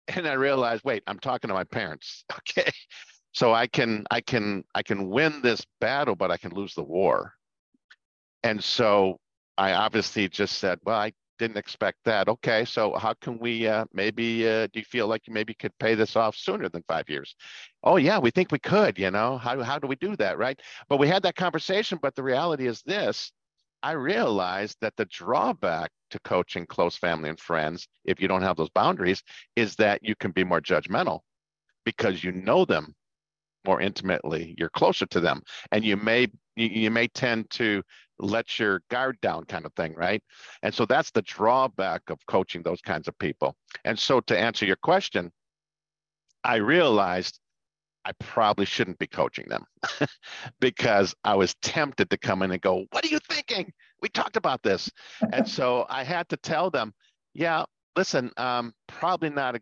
And I realized, wait, I'm talking to my parents. Okay. So I can I can I can win this battle, but I can lose the war. And so I obviously just said, well, I didn't expect that. Okay, so how can we uh, maybe uh, do you feel like you maybe could pay this off sooner than five years? Oh yeah, we think we could. You know how how do we do that, right? But we had that conversation. But the reality is this: I realized that the drawback to coaching close family and friends, if you don't have those boundaries, is that you can be more judgmental because you know them more intimately. You're closer to them, and you may you, may tend to let your guard down kind of thing, right? And so that's the drawback of coaching those kinds of people. And so to answer your question, I realized I probably shouldn't be coaching them because I was tempted to come in and go, What are you thinking? We talked about this. and so I had to tell them, Yeah, listen, um, probably not a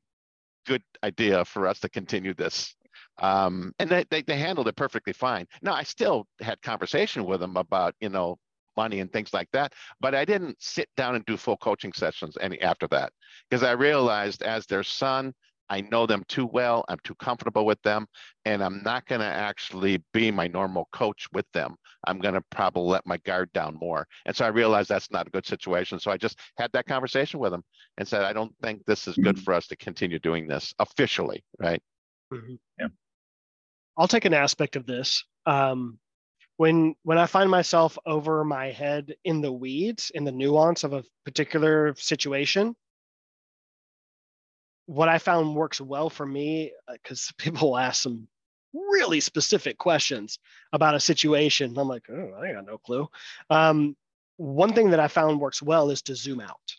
good idea for us to continue this. Um, and they, they, they handled it perfectly fine. Now I still had conversation with them about, you know, money and things like that. But I didn't sit down and do full coaching sessions any after that because I realized as their son, I know them too well. I'm too comfortable with them, and I'm not going to actually be my normal coach with them. I'm going to probably let my guard down more. And so I realized that's not a good situation. So I just had that conversation with them and said, I don't think this is good mm-hmm. for us to continue doing this officially, right? Mm-hmm. Yeah. I'll take an aspect of this. Um, when when I find myself over my head in the weeds, in the nuance of a particular situation, what I found works well for me, because uh, people ask some really specific questions about a situation. I'm like, oh, I got no clue. Um, one thing that I found works well is to zoom out.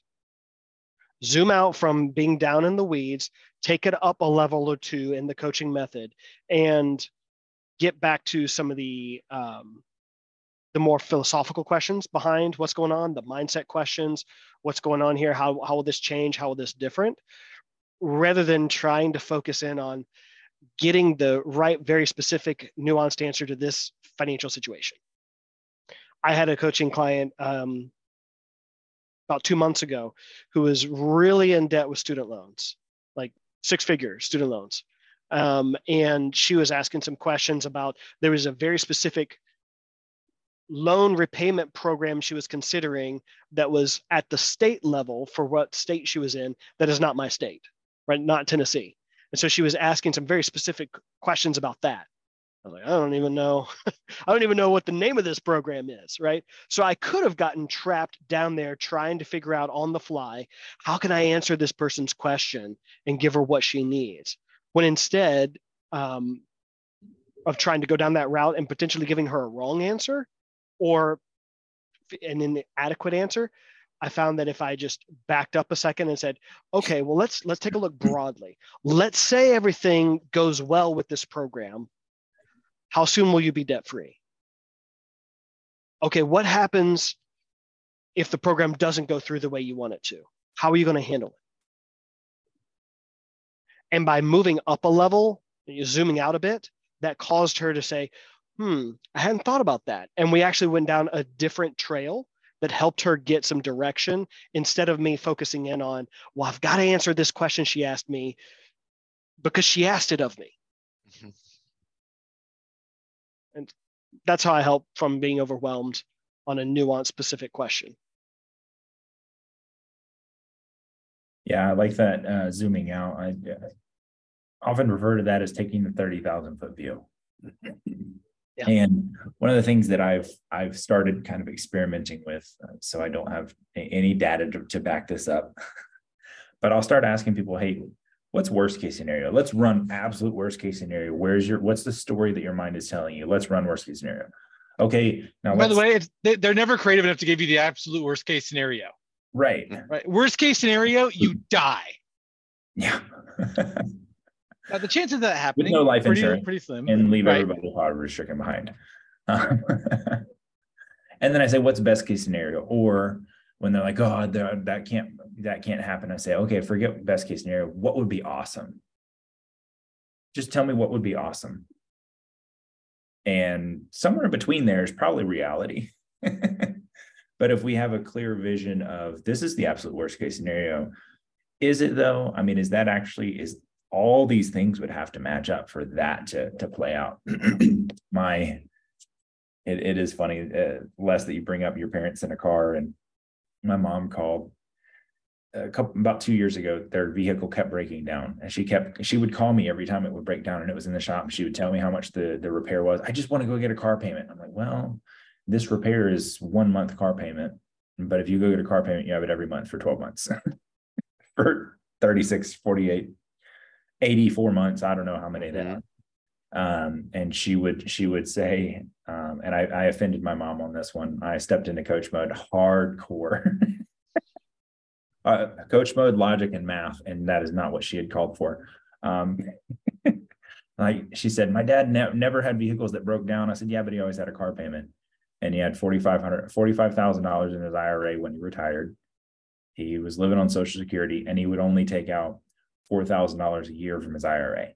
Zoom out from being down in the weeds, take it up a level or two in the coaching method, and get back to some of the um, the more philosophical questions behind what's going on, the mindset questions, what's going on here, how, how will this change, how will this different, rather than trying to focus in on getting the right, very specific, nuanced answer to this financial situation. I had a coaching client um, about two months ago who was really in debt with student loans, like six figure student loans. Um, and she was asking some questions about there was a very specific loan repayment program she was considering that was at the state level for what state she was in that is not my state right not tennessee. And so she was asking some very specific questions about that. I was like i don't even know. I don't even know what the name of this program is right? So i could have gotten trapped down there trying to figure out on the fly how can i answer this person's question and give her what she needs? When instead um, of trying to go down that route and potentially giving her a wrong answer or an inadequate answer i found that if i just backed up a second and said okay well let's let's take a look broadly. Let's say everything goes well with this program. How soon will you be debt free okay what happens if the program doesn't go through the way you want it to? How are you going to handle it? And by moving up a level, zooming out a bit, that caused her to say, hmm, I hadn't thought about that. And we actually went down a different trail that helped her get some direction instead of me focusing in on, well, I've got to answer this question she asked me because she asked it of me. Mm-hmm. And that's how I help from being overwhelmed on a nuanced specific question. Yeah, I like that uh, zooming out. I uh, often refer to that as taking the 30,000 foot view. Yeah. And one of the things that I've I've started kind of experimenting with, uh, so I don't have any data to, to back this up, but I'll start asking people, hey, what's worst case scenario? Let's run absolute worst case scenario. Where's your what's the story that your mind is telling you? Let's run worst case scenario. Okay. Now, by the way, it's, they're never creative enough to give you the absolute worst case scenario. Right. Right. Worst case scenario, you die. Yeah. now, the chances of that happening With no life pretty, insurance pretty slim. and leave right. everybody poverty stricken behind. Um, and then I say, what's best case scenario? Or when they're like, oh, that can't that can't happen. I say, okay, forget best case scenario. What would be awesome? Just tell me what would be awesome. And somewhere in between there is probably reality. but if we have a clear vision of this is the absolute worst case scenario, is it though? I mean, is that actually is all these things would have to match up for that to to play out? My it, it is funny, uh, Les that you bring up your parents in a car and my mom called a couple about two years ago their vehicle kept breaking down and she kept she would call me every time it would break down and it was in the shop she would tell me how much the the repair was i just want to go get a car payment i'm like well this repair is one month car payment but if you go get a car payment you have it every month for 12 months for 36 48 84 months i don't know how many that mm-hmm. Um, and she would she would say, um, and I, I offended my mom on this one. I stepped into coach mode hardcore. uh, coach mode, logic, and math, and that is not what she had called for. Um, like she said, my dad ne- never had vehicles that broke down. I said, yeah, but he always had a car payment, and he had forty five hundred forty five thousand dollars in his IRA when he retired. He was living on Social Security, and he would only take out four thousand dollars a year from his IRA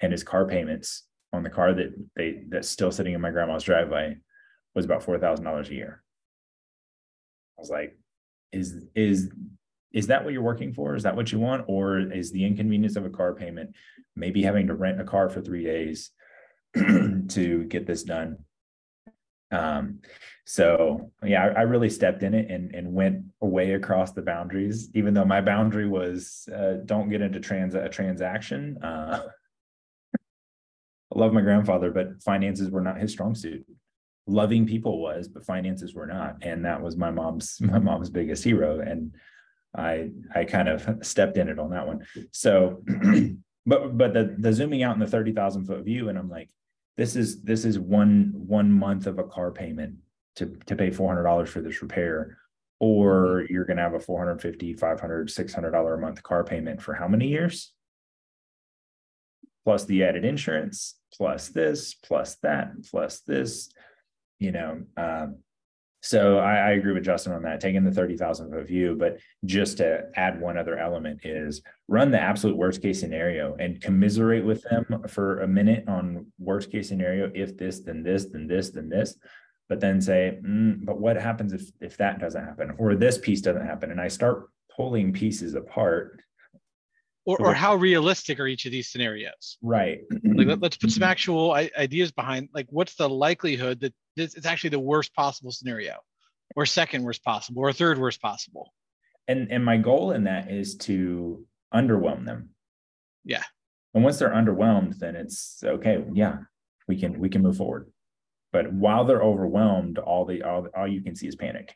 and his car payments on the car that they that's still sitting in my grandma's driveway was about four thousand dollars a year. I was like, is is is that what you're working for? Is that what you want? Or is the inconvenience of a car payment, maybe having to rent a car for three days to get this done? Um, so yeah, I, I, really stepped in it and, and went way across the boundaries, even though my boundary was uh, don't get into trans a transaction. Uh, I love my grandfather, but finances were not his strong suit. Loving people was, but finances were not. And that was my mom's my mom's biggest hero. And I I kind of stepped in it on that one. So but but the the zooming out in the 30,000 foot view, and I'm like, this is this is one one month of a car payment to to pay $400 for this repair or you're going to have a 450 500 600 dollar a month car payment for how many years plus the added insurance plus this, plus that, plus this, you know. Um, so I, I, agree with Justin on that, taking the 30,000 foot view. But just to add one other element is run the absolute worst case scenario and commiserate with them for a minute on worst case scenario. If this, then this, then this, then this. But then say, mm, but what happens if if that doesn't happen or this piece doesn't happen? And I start pulling pieces apart or, or how realistic are each of these scenarios right like let, us put some actual ideas behind like what's the likelihood that this is actually the worst possible scenario or second worst possible or third worst possible and and my goal in that is to underwhelm them yeah and once they're underwhelmed then it's okay yeah we can we can move forward but while they're overwhelmed all the all, all you can see is panic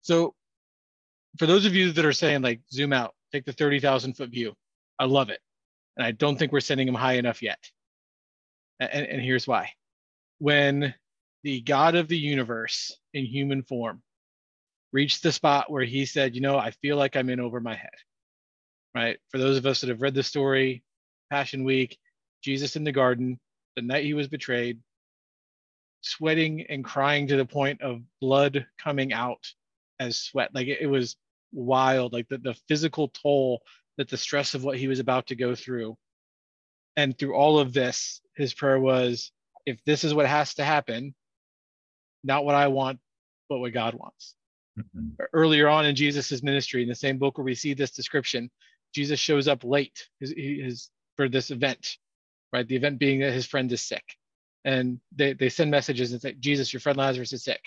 so for those of you that are saying like zoom out take the 30,000 foot view. I love it. And I don't think we're sending them high enough yet. And, and here's why. When the God of the universe in human form reached the spot where he said, You know, I feel like I'm in over my head. Right. For those of us that have read the story, Passion Week, Jesus in the garden, the night he was betrayed, sweating and crying to the point of blood coming out as sweat. Like it, it was wild, like the, the physical toll that the stress of what he was about to go through. And through all of this, his prayer was, if this is what has to happen, not what I want, but what God wants. Mhm. Earlier on in Jesus's ministry, in the same book where we see this description, Jesus shows up late his, his, for this event, right? The event being that his friend is sick. And they, they send messages and say, Jesus, your friend Lazarus is sick.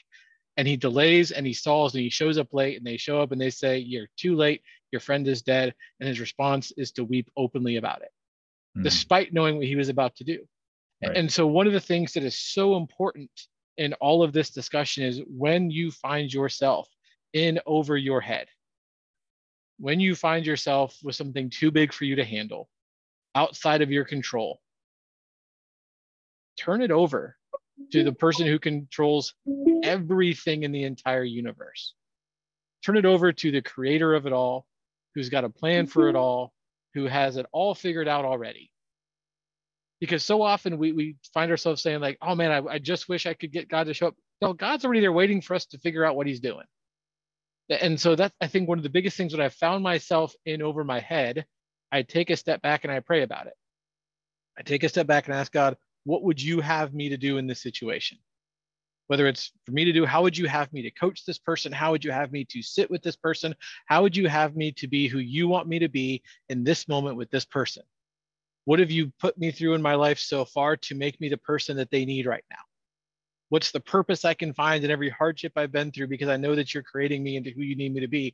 And he delays and he stalls and he shows up late and they show up and they say, You're too late. Your friend is dead. And his response is to weep openly about it, Mhm. despite knowing what he was about to do. Right. And so, one of the things that is so important in all of this discussion is when you find yourself in over your head, when you find yourself with something too big for you to handle, outside of your control, turn it over to the person who controls everything in the entire universe. Turn it over to the creator of it all, who's got a plan for it mm-hmm. all, who has it all figured out already. Because so often we, we find ourselves saying, like, oh man, I, I just wish I could get God to show up. No, God's already there waiting for us to figure out what he's doing. And so that's, I think, one of the biggest things that I found myself in over my head. I take a step back and I pray about it. I take a step back and ask God, what would you have me to do in this situation? Whether it's for me to do, how would you have me to coach this person? How would you have me to sit with this person? How would you have me to be who you want me to be in this moment with this person? What have you put me through in my life so far to make me the person that they need right now? What's the purpose I can find in every hardship I've been through because I know that you're creating me into who you need me to be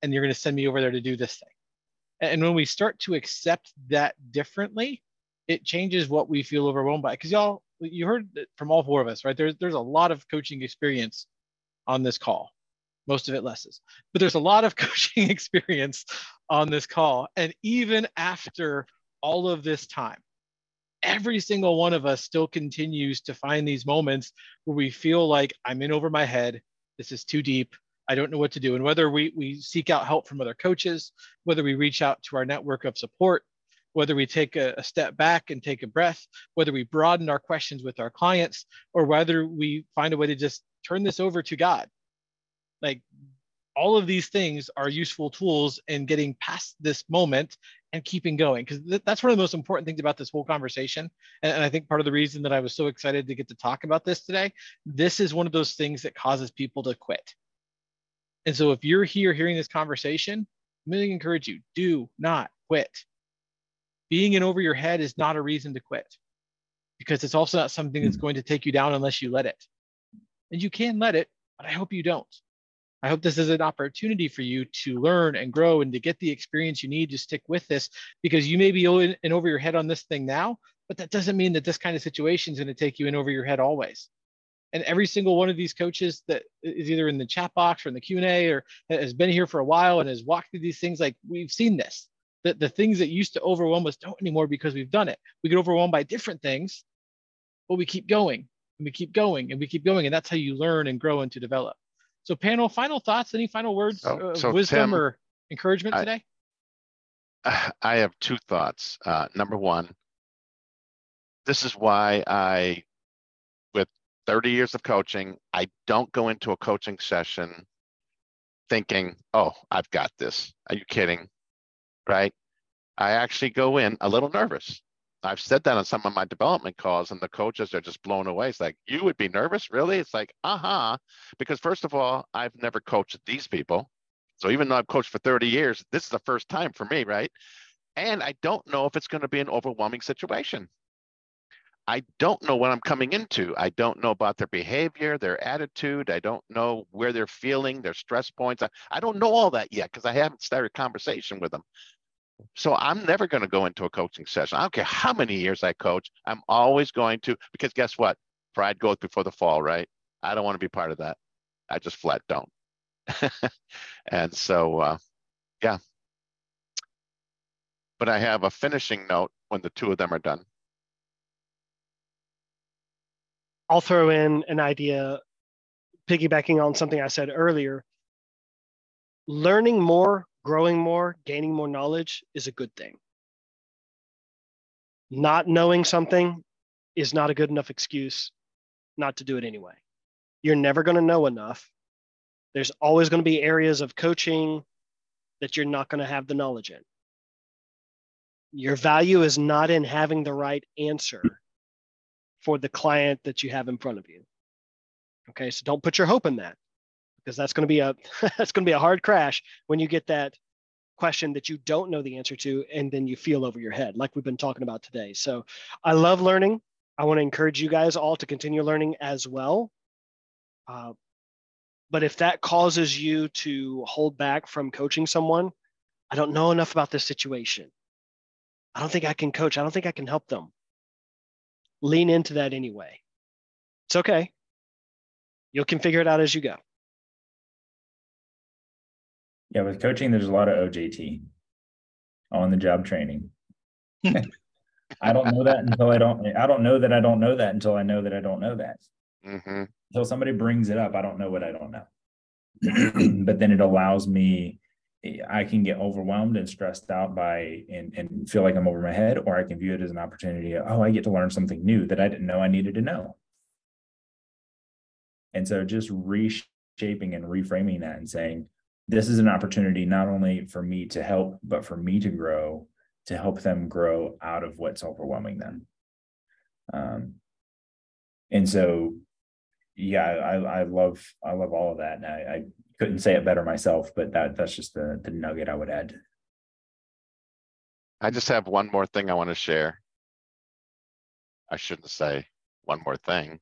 and you're going to send me over there to do this thing. And when we start to accept that differently, it changes what we feel overwhelmed by. Because y'all, you heard from all four of us, right? There's there's a lot of coaching experience on this call. Most of it lessons, but there's a lot of coaching experience on this call. And even after all of this time, every single one of us still continues to find these moments where we feel like I'm in over my head. This is too deep. I don't know what to do. And whether we, we seek out help from other coaches, whether we reach out to our network of support, whether we take a, a, step back and take a breath, whether we broaden our questions with our clients, or whether we find a way to just turn this over to God. Like all of these things are useful tools in getting past this moment and keeping going. Because th- that's one of the most important things about this whole conversation. And, and I think part of the reason that I was so excited to get to talk about this today, this is one of those things that causes people to quit. And so if you're here hearing this conversation, I'm going to encourage you do not quit being in over your head is not a reason to quit because it's also not something that's hmm. going to take you down unless you let it. And you can let it, but I hope you don't. I hope this is an opportunity for you to learn and grow and to get the experience you need to stick with this because you may be in, over your head on this thing now, but that doesn't mean that this kind of situation is going to take you in over your head always. And every single one of these coaches that is either in the chat box or in the Q&A or has been here for a while and has walked through these things, like we've seen this the, the things that used to overwhelm us don't anymore because we've done it. We get overwhelmed by different things, but we keep going and we keep going and we keep going. And that's how you learn and grow and to develop. So panel, final thoughts, any final words Oh, of so wisdom Tim, or encouragement I- today? I have two thoughts. Uh, number one, this is why I, with 30 years of coaching, I don't go into a coaching session thinking, oh, I've got this. Are you kidding? Right? I actually go in a little nervous. I've said that on some of my development calls, and the coaches are just blown away. It's like, you would be nervous? Really? It's like, uh huh. Because, first of all, I've never coached these people. So even though I've coached for 30 years, this is the first time for me, right? And I don't know if it's going to be an overwhelming situation. I don't know what I'm coming into. I don't know about their behavior, their attitude. I don't know where they're feeling, their stress points. I, I don't know all that yet because I haven't started conversation with them. So I'm never going to go into a coaching session. I don't care how many years I coach. I'm always going to, because guess what? Pride goes before the fall, right? I don't want to be part of that. I just flat don't. and so, uh, yeah. But I have a finishing note when the two of them are done. I'll throw in an idea piggybacking on something I said earlier. Learning more, growing more, gaining more knowledge is a good thing. Not knowing something is not a good enough excuse not to do it anyway. You're never going to know enough. There's always going to be areas of coaching that you're not going to have the knowledge in. Your value is not in having the right answer for the client that you have in front of you. Okay, so don't put your hope in that because that's going to be a that's going to be a hard crash when you get that question that you don't know the answer to and then you feel over your head like we've been talking about today. So I love learning. I want to encourage you guys all to continue learning as well. Uh, but if that causes you to hold back from coaching someone, I don't know enough about this situation. I don't think I can coach. I don't think I can help them. Lean into that anyway. It's okay. You can figure it out as you go. Yeah, with coaching, there's a lot of OJT on the job training. I don't know that until I don't. I don't know that I don't know that until I know that I don't know that. Mm-hmm. Until somebody brings it up, I don't know what I don't know. but then it allows me. I can get overwhelmed and stressed out by and, and feel like I'm over my head, or I can view it as an opportunity. Oh, I get to learn something new that I didn't know I needed to know. And so just reshaping and reframing that and saying, this is an opportunity not only for me to help, but for me to grow, to help them grow out of what's overwhelming them. Um, and so, yeah, I, I love, I love all of that. And I, I couldn't say it better myself, but that that's just the, the nugget I would add. I just have one more thing I want to share. I shouldn't say one more thing.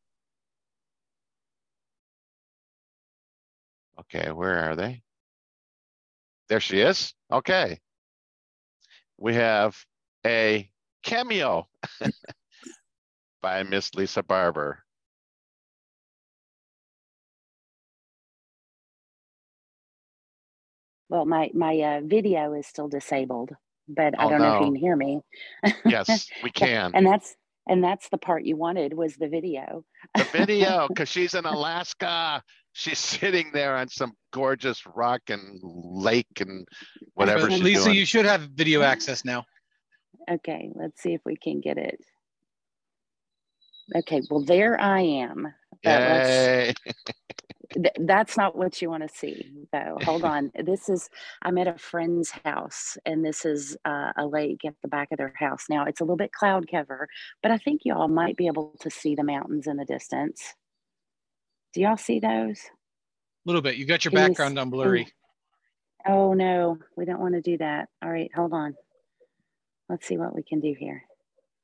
Okay, where are they? There she is. Okay. We have a cameo by Miss Lisa Barber. Well, my my uh, video is still disabled, but I Oh, don't know if you can hear me. Yes, we can. and that's and that's the part you wanted was the video. The video, because she's in Alaska. She's sitting there on some gorgeous rock and lake and whatever But she's Lisa, doing. you should have video access now. Okay, let's see if we can get it. Okay, well there I am. But Yay. th- that's not what you want to see though hold on this is i'm at a friend's house and this is uh, a lake at the back of their house now it's a little bit cloud cover but i think y'all might be able to see the mountains in the distance do y'all see those A little bit. You got your Can background s- on blurry. oh no we don't want to do that all right hold on let's see what we can do here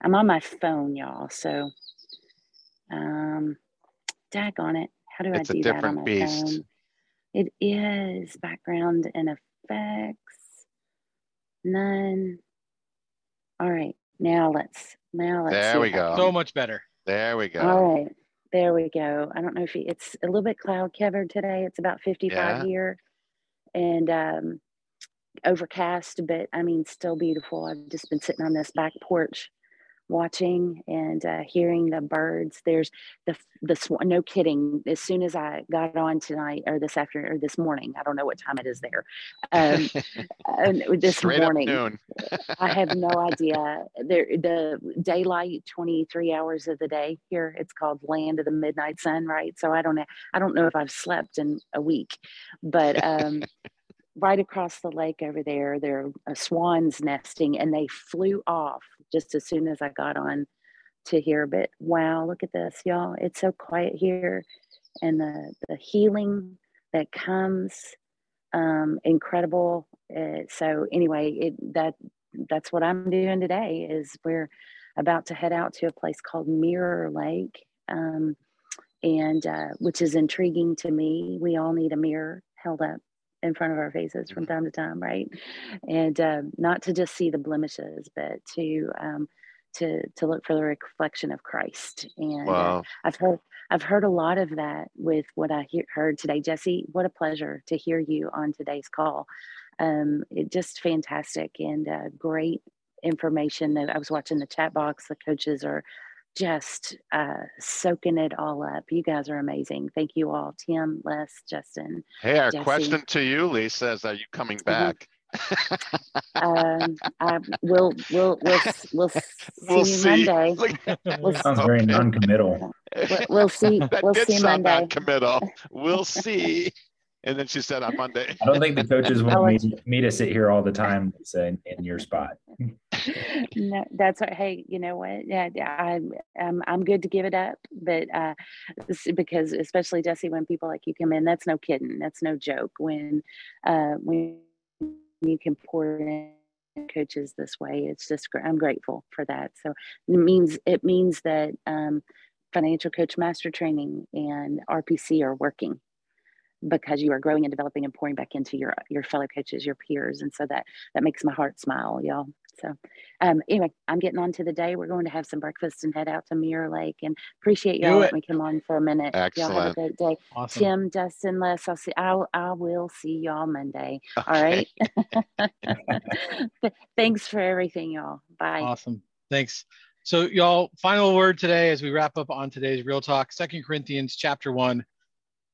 i'm on my phone y'all so um dag on it how do It's i a do that on different my beast. phone It is background and effects. None. All right. Now let's now let's There see we go. So much better. There we go. All right. There we go. I don't know if you, it's a little bit cloud covered today. It's about 55 Yeah. here and um overcast, but I mean still beautiful. I've just been sitting on this back porch watching and uh, hearing the birds. There's the the swan. No kidding. As soon as I got on tonight or this afternoon or this morning, I don't know what time it is there. Um, and this Straight morning. I have no idea. There, the daylight, twenty three hours of the day here. It's called Land of the Midnight Sun, right? So I don't know. I don't know if I've slept in a week, but um, right across the lake over there, there are swans nesting, and they flew off just as soon as I got on to here. But wow, look at this, y'all! It's so quiet here, and the the healing that comes, um, incredible. Uh, so anyway, it that that's what I'm doing today. Is we're about to head out to a place called Mirror Lake. Um, and uh, which is intriguing to me. We all need a mirror held up in front of our faces from time to time, right? And um, not to just see the blemishes, but to um, to to look for the reflection of Christ. And uh, Wow. I've heard I've heard a lot of that with what I hear, heard today. Jesse, what a pleasure to hear you on today's call. Um, it just fantastic and uh, great information. That I was watching the chat box. The coaches are just uh, soaking it all up. You guys are amazing. Thank you all, Tim, Les, Justin. Hey, our Jesse. question to you, Lisa, is are you coming back? Um, I, we'll we'll we'll we'll see We'll you see. Monday. We'll, Sounds very non-committal. we'll- we'll see. That We'll did see sound Monday. non-committal. We'll see. And then she said on Monday. I don't think the coaches want me, me to sit here all the time Lisa, in, in your spot. no, that's what, hey, you know what? Yeah, yeah, I'm I'm I'm good to give it up, but uh, because especially Jesse, when people like you come in, that's no kidding, that's no joke. When uh, when you can pour in coaches this way, it's just I'm grateful for that. So it means it means that um, financial coach master training and RPC are working because you are growing and developing and pouring back into your your fellow coaches, your peers, and so that that makes my heart smile, y'all. So, um, anyway, I'm getting on to the day. We're going to have some breakfast and head out to Mirror Lake, and appreciate y'all it. letting me come on for a minute. Y'all have a great day. Awesome. Tim, Dustin, Les, I'll see. I I will see y'all Monday. All Okay. right. Thanks for everything, y'all. Bye. Awesome. Thanks. So y'all, final word today as we wrap up on today's real talk, Second Corinthians chapter one.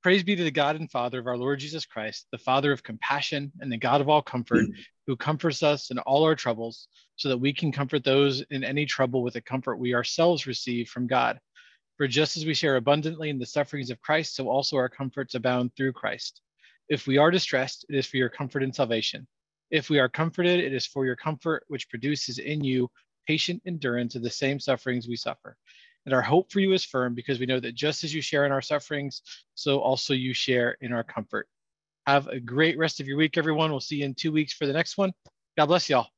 Praise be to the God and Father of our Lord Jesus Christ, the Father of compassion and the God of all comfort, mm. who comforts us in all our troubles, so that we can comfort those in any trouble with the comfort we ourselves receive from God. For just as we share abundantly in the sufferings of Christ, so also our comforts abound through Christ. If we are distressed, it is for your comfort and salvation. If we are comforted, it is for your comfort, which produces in you patient endurance of the same sufferings we suffer. And our hope for you is firm because we know that just as you share in our sufferings, so also you share in our comfort. Have a great rest of your week, everyone. We'll see you in two weeks for the next one. God bless y'all.